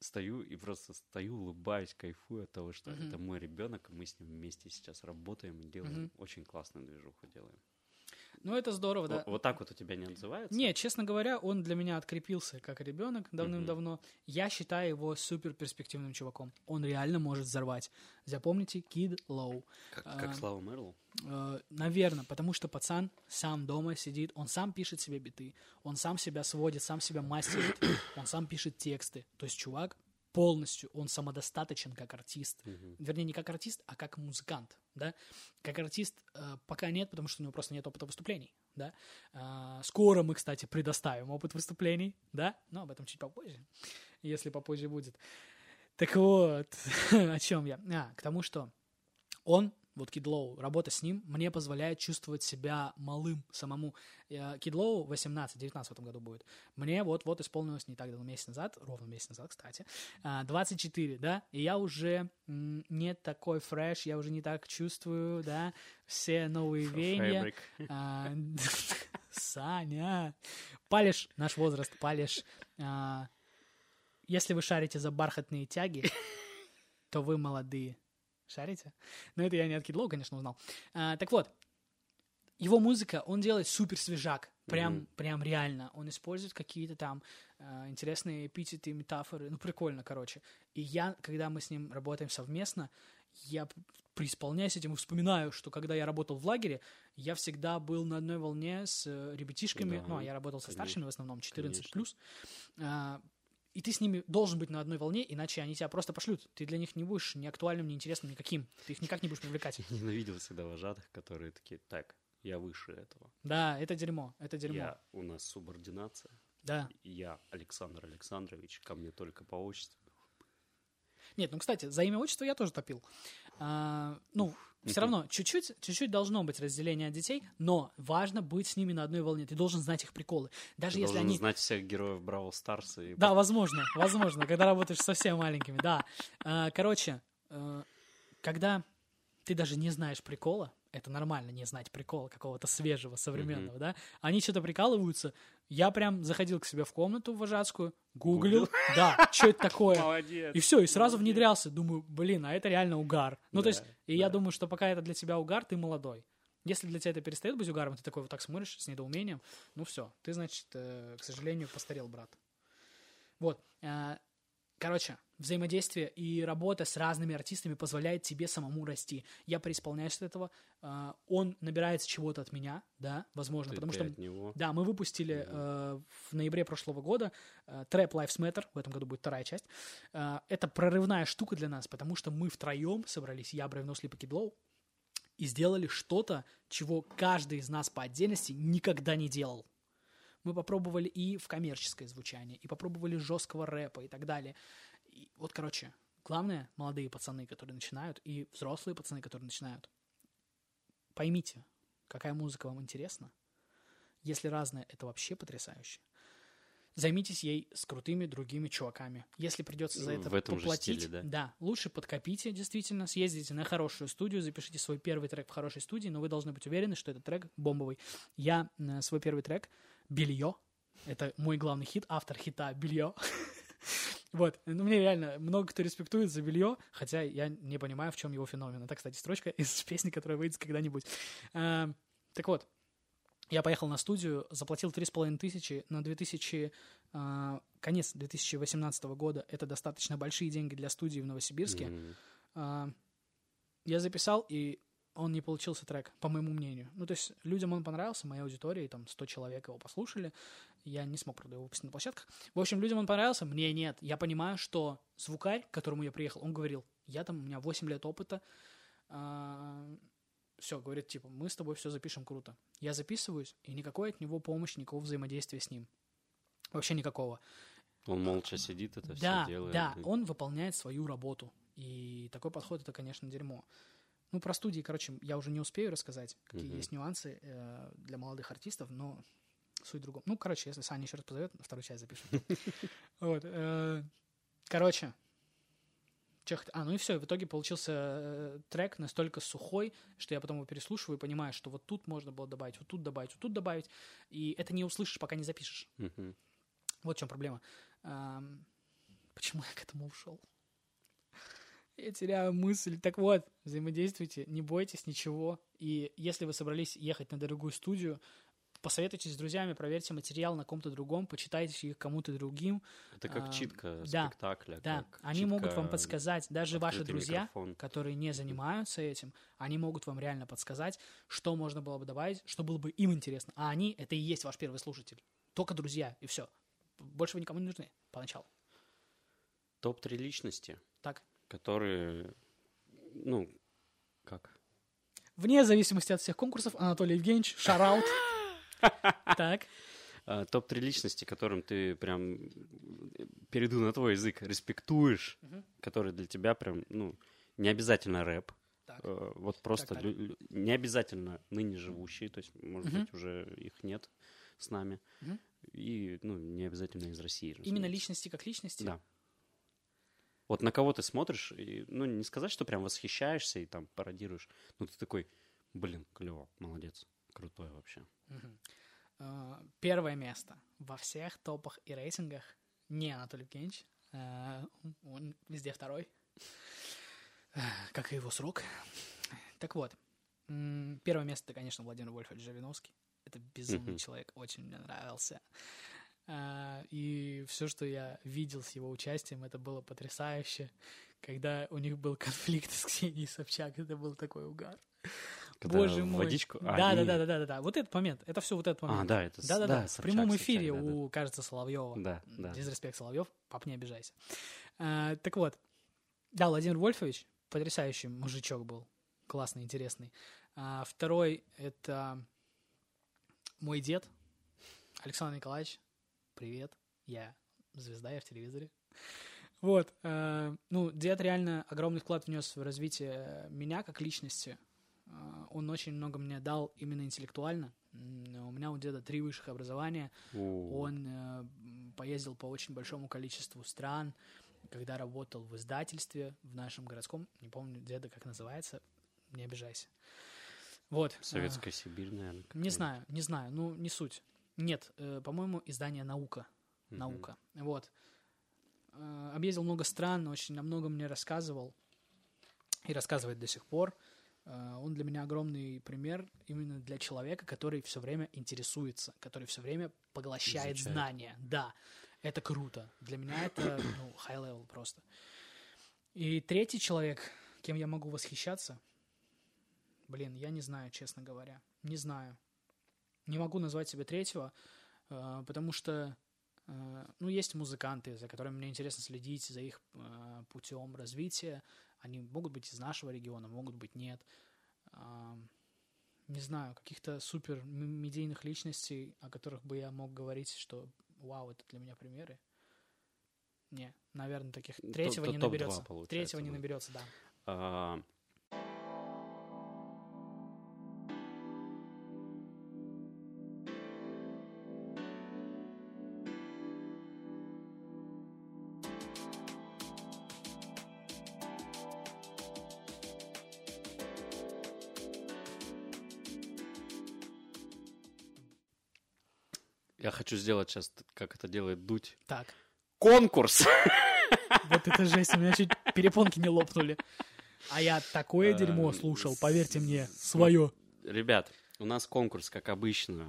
стою и просто стою, улыбаюсь, кайфую от того, что Мгм. это мой ребенок, и мы с ним вместе сейчас работаем и делаем Мгм. очень классную движуху делаем. Ну, это здорово, да. Вот, так вот у тебя не отзывается? Не, честно говоря, он для меня открепился как ребенок давным-давно. Я считаю его супер перспективным чуваком. Он реально может взорвать. Запомните, Kid Low. Как, А, как Слава Мерлоу? наверное, потому что пацан сам дома сидит, он сам пишет себе биты, он сам себя сводит, сам себя мастерит, он сам пишет тексты. То есть чувак полностью, он самодостаточен как артист. Вернее, не как артист, а как музыкант, да. Как артист э, пока нет, потому что у него просто нет опыта выступлений, да. А, скоро мы, кстати, предоставим опыт выступлений, да, но об этом чуть попозже, если попозже будет. Так вот, о чем я? А, к тому, что он вот Low, работа с ним мне позволяет чувствовать себя малым самому. Kid Low 18-19 в этом году будет. Мне вот-вот исполнилось не так давно, месяц назад, ровно месяц назад, кстати, а, 24, да, и я уже не такой фреш, я уже не так чувствую, да, все новые веяния. А, Саня, палишь наш возраст, палишь. А, Если вы шарите за бархатные тяги, то вы молодые. Шарите? Но это я не от Low, конечно, узнал. А, Так вот, его музыка, он делает супер свежак. Прям, Мгм. прям реально. Он использует какие-то там а, интересные эпитеты, метафоры. Ну, прикольно, короче. И я, когда мы с ним работаем совместно, я преисполняюсь этим и вспоминаю, что когда я работал в лагере, я всегда был на одной волне с э, ребятишками. Да, ну, а я работал со старшими в основном, 14 Конечно. плюс. А, и ты с ними должен быть на одной волне, иначе они тебя просто пошлют. Ты для них не будешь ни актуальным, ни интересным, никаким. Ты их никак не будешь привлекать. Я ненавидел всегда вожатых, которые такие, так, я выше этого. Да, это дерьмо, это дерьмо. Я, у нас субординация. Да. Я, Александр Александрович, ко мне только по отчеству. Нет, ну, кстати, за имя отчество я тоже топил. А, ну, все равно, чуть-чуть, чуть-чуть должно быть разделение от детей, но важно быть с ними на одной волне. Ты должен знать их приколы. Даже Ты если должен они... знать всех героев Бравл Старса. И Да, возможно, возможно, когда работаешь совсем маленькими, да. А, Короче, э, когда ты даже не знаешь прикола, это нормально не знать прикола какого-то свежего, современного, да, они что-то прикалываются, я прям заходил к себе в комнату вожатскую, гуглил, да, что это такое, Молодец. и все, и сразу внедрялся, думаю, блин, а это реально угар. Ну, то Да, есть, и я да. думаю, что пока это для тебя угар, ты молодой. Если для тебя это перестает быть угаром, ты такой вот так смотришь с недоумением, ну все, ты, значит, э, к сожалению, постарел, брат. Вот. э, Короче, взаимодействие и работа с разными артистами позволяет тебе самому расти. Я преисполняюсь от этого. э, Он набирается чего-то от меня, да, возможно, Ты- потому ты что от него. да, мы выпустили э, в ноябре прошлого года Trap Lives Matter, в этом году будет вторая часть. Э, это прорывная штука для нас, потому что мы втроем собрались, я, Бревно, Слип и Кидлоу, и сделали что-то, чего каждый из нас по отдельности никогда не делал. Мы попробовали и в коммерческое звучание, и попробовали жесткого рэпа и так далее. И вот, короче, главное, молодые пацаны, которые начинают, и взрослые пацаны, которые начинают, поймите, какая музыка вам интересна. Если разная, это вообще потрясающе. Займитесь ей с крутыми другими чуваками. Если придется за это в этом же поплатить, стиле, да. лучше подкопите, действительно, съездите на хорошую студию, запишите свой первый трек в хорошей студии, но вы должны быть уверены, что этот трек бомбовый. Я э, свой первый трек «Белье», это мой главный хит, автор хита «Белье». Вот, ну мне реально много кто респектует за белье, хотя я не понимаю, в чем его феномен. Это, кстати, строчка из песни, которая выйдет когда-нибудь. А, Так вот, я поехал на студию, заплатил 3,5 тысячи на 2000, а, конец 2018 года. Это достаточно большие деньги для студии в Новосибирске. М. А, Я записал, и он не получился трек, по моему мнению. Ну, то есть людям он понравился, моей аудитории, там 100 человек его послушали. Я не смог, правда, его выпустить на площадках. В общем, людям он понравился, мне нет. Я понимаю, что звукарь, к которому я приехал, он говорил, я там, у меня 8 лет опыта, все, говорит, типа, мы с тобой все запишем круто. Я записываюсь, и никакой от него помощи, никакого взаимодействия с ним. Вообще никакого. Он молча сидит, это Да, все делает. да, и- он выполняет свою работу. И такой подход это, конечно, дерьмо. Ну, про студии, короче, я уже не успею рассказать, какие Мгм. есть нюансы э, для молодых артистов, но суть в другом. Ну, короче, если Саня еще раз позовет, вторую часть запишем. Вот. э, Короче, А, ну и все, в итоге получился э, трек настолько сухой, что я потом его переслушиваю и понимаю, что вот тут можно было добавить, вот тут добавить, вот тут добавить. И это не услышишь, пока не запишешь. Мгм. Вот в чем проблема. Почему я к этому ушел? Я теряю мысль. Так вот, взаимодействуйте, не бойтесь ничего. И если вы собрались ехать на дорогую студию, посоветуйтесь с друзьями, проверьте материал на ком-то другом, почитайте их кому-то другим. Это как А, читка да, спектакля. Да, как они читка могут вам подсказать. Даже ваши друзья, микрофон. которые не занимаются этим, они могут вам реально подсказать, что можно было бы добавить, что было бы им интересно. А они — это и есть ваш первый слушатель. Только друзья, и все. Больше вы никому не нужны поначалу. Топ-3 личности, Так. которые, ну, как? Вне зависимости от всех конкурсов, Анатолий Евгеньевич, шараут. Так. А, Топ-3 личности, которым ты прям, перейду на твой язык, респектуешь, которые для тебя прям, ну, не обязательно рэп, Так. Так. Э, Вот просто так. лю- не обязательно ныне живущие, то есть, может Мгм. быть, уже их нет с нами. Мгм. И, ну, не обязательно из России. Именно личности как личности? Да. Вот на кого ты смотришь, и, ну, не сказать, что прям восхищаешься и там пародируешь, но ты такой, блин, клево, молодец, крутой вообще. А, Первое место во всех топах и рейтингах не Анатолий Евгеньевич. а, Он везде второй. Как и его срок. Так вот. Первое место, конечно, Владимир Вольфович Жириновский. Это безумный человек, очень мне нравился. А, И все, что я видел с его участием, это было потрясающе. Когда у них был конфликт с Ксенией Собчак, это был такой угар. Когда Боже мой. водичку- Да, а, да, нет. да, да, да, да, да. Вот этот момент. Это все вот этот момент. А, да, это... с- Да, да, да. В Собчак, прямом Собчак, эфире да, да. у, кажется, Соловьева. Да, да. Дизреспект Соловьев, пап, не обижайся. А, так вот, да, Владимир Вольфович, потрясающий мужичок был, классный, интересный. А, второй — это мой дед, Александр Николаевич. Привет, я звезда, я в телевизоре. Вот, э, ну, дед реально огромный вклад внес в развитие меня как личности. Э, Он очень много мне дал именно интеллектуально. У меня у деда три высших образования. У, Он э, поездил по очень большому количеству стран, когда работал в издательстве в нашем городском, не помню, деда как называется, не обижайся. Вот. э, Советская Сибирь, наверное. не знаю, не знаю, ну, не суть. Нет, э, по-моему, издание «Наука». «Наука». Вот. Э, объездил много стран, очень о многом мне рассказывал и рассказывает до сих пор. Он для меня огромный пример именно для человека, который все время интересуется, который все время поглощает Изучает. знания. Да, это круто. Для меня это ну, high level просто. И третий человек, кем я могу восхищаться, блин, я не знаю, честно говоря. Не знаю. Не могу назвать себе третьего, э, потому что, ну, есть музыканты, за которыми мне интересно следить, за их э, путем развития. Они могут быть из нашего региона, могут быть нет. А, Не знаю, каких-то супер медийных личностей, о которых бы я мог говорить, что вау, это для меня примеры. Не, наверное, таких. То- Третьего не наберется. Третьего не наберется, да. А, хочу сделать сейчас, как это делает Дудь. Так. Конкурс! Вот это жесть, у меня чуть перепонки не лопнули. А я такое дерьмо Э, слушал, поверьте мне, свое. Ребят, у нас конкурс, как обычно,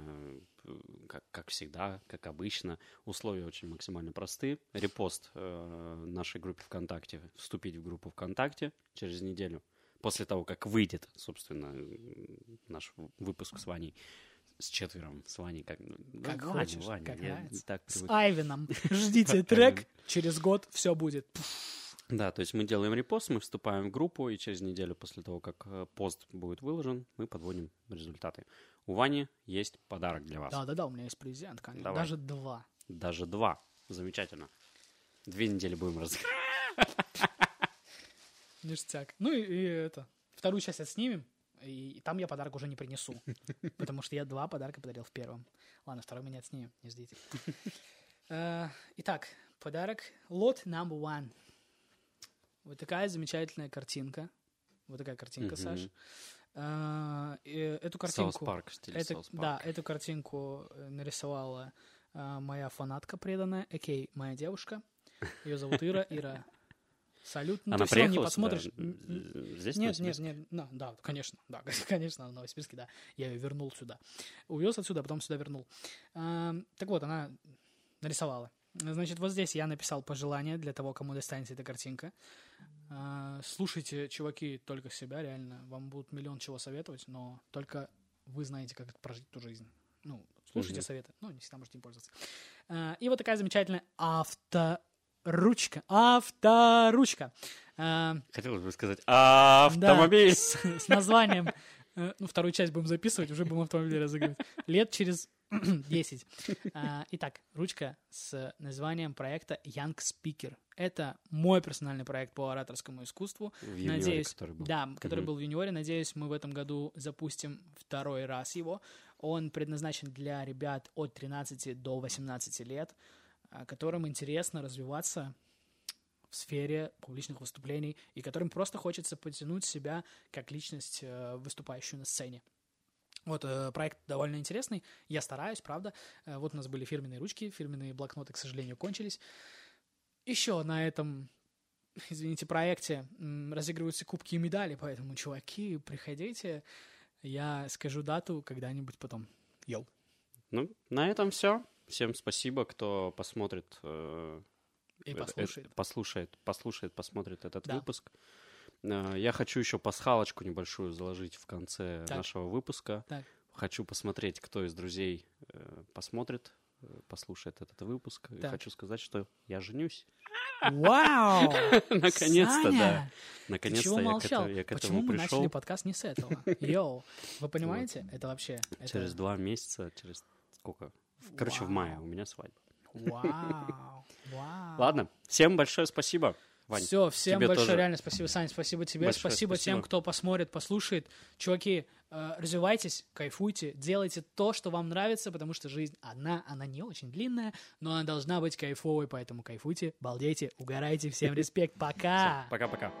э, как, как всегда, как обычно. Условия очень максимально просты. Репост э, нашей группе ВКонтакте, вступить в группу ВКонтакте через неделю. После того, как выйдет, собственно, наш выпуск с Ваней, с четвером, с Ваней, как, ну, Как Ваня, хочешь, Ваня, как я нравится. так С. Айвеном. Ждите трек, через год все будет. Да, то есть мы делаем репост, мы вступаем в группу, и через неделю после того, как э, пост будет выложен, мы подводим результаты. У Вани есть подарок для вас. Да-да-да, у меня есть презент, конечно. Давай. Даже два. Даже два. Замечательно. Две недели будем разыгрывать. Ништяк. Ну и, и это. Вторую часть отснимем, и, там я подарок уже не принесу. Потому что я два подарка подарил в первом. Ладно, второй мы не отснимем, не ждите. Э, Итак, подарок. Лот number one. Вот такая замечательная картинка. Вот такая картинка. Саш. Э, Эту картинку... Парк, Это, да, эту картинку нарисовала э, моя фанатка преданная, окей, моя девушка. Ее зовут Ира. Ира, салют. Ну, Она ты всё равно не приехала посмотришь. сюда? М, Здесь, Нет, нет, нет, ну, да, конечно, да, конечно, в Новосибирске, да. Я ее вернул сюда. Увез отсюда, а потом сюда вернул. А, Так вот, она нарисовала. Значит, вот здесь я написал пожелание для того, кому достанется эта картинка. А, Слушайте, чуваки, только себя, реально. Вам будут миллион чего советовать, но только вы знаете, как прожить ту жизнь. Ну, слушайте Мгм. советы, ну, не всегда можете им пользоваться. А, И вот такая замечательная авторучка. Авторучка. А, Хотелось бы сказать автомобиль. с, с названием. э, Ну, вторую часть будем записывать, уже будем автомобиль разыгрывать. Лет через 10. А, Итак, ручка с названием проекта Young Speaker. Это мой персональный проект по ораторскому искусству. В юниоре, Надеюсь, который был. да, который Мгм. был в юниоре. Надеюсь, мы в этом году запустим второй раз его. Он предназначен для ребят от 13 до 18 лет, которым интересно развиваться в сфере публичных выступлений и которым просто хочется потянуть себя как личность, э, выступающую на сцене. Вот, э, проект довольно интересный. Я стараюсь, правда. Э, вот у нас были фирменные ручки, фирменные блокноты, к сожалению, кончились. Еще на этом, извините, проекте разыгрываются кубки и медали, поэтому, чуваки, приходите. Я скажу дату когда-нибудь потом. Йоу. Ну, на этом все. Всем спасибо, кто посмотрит, э, И послушает. э, послушает, послушает, посмотрит этот Да. выпуск. Э, Я хочу еще пасхалочку небольшую заложить в конце Так. нашего выпуска. Так. Хочу посмотреть, кто из друзей э, посмотрит, послушает этот выпуск. И Так. хочу сказать, что я женюсь. Вау! Наконец-то, да. Наконец-то чего я, к молчал? этому, я к Почему этому мы пришел. начали подкаст не с этого? Йоу, вы понимаете? Это вообще... это- Через два месяца, через сколько? Короче, в мае Вау. у меня свадьба. Вау, вау. Ладно, всем большое спасибо. Вань, Все, всем большое тоже. реально спасибо, Сань, спасибо тебе, Большое спасибо, тем, спасибо. кто посмотрит, послушает. Чуваки, э, развивайтесь, кайфуйте, делайте то, что вам нравится, потому что жизнь одна, она не очень длинная, но она должна быть кайфовой, поэтому кайфуйте, балдейте, угорайте, всем респект, пока! Пока-пока.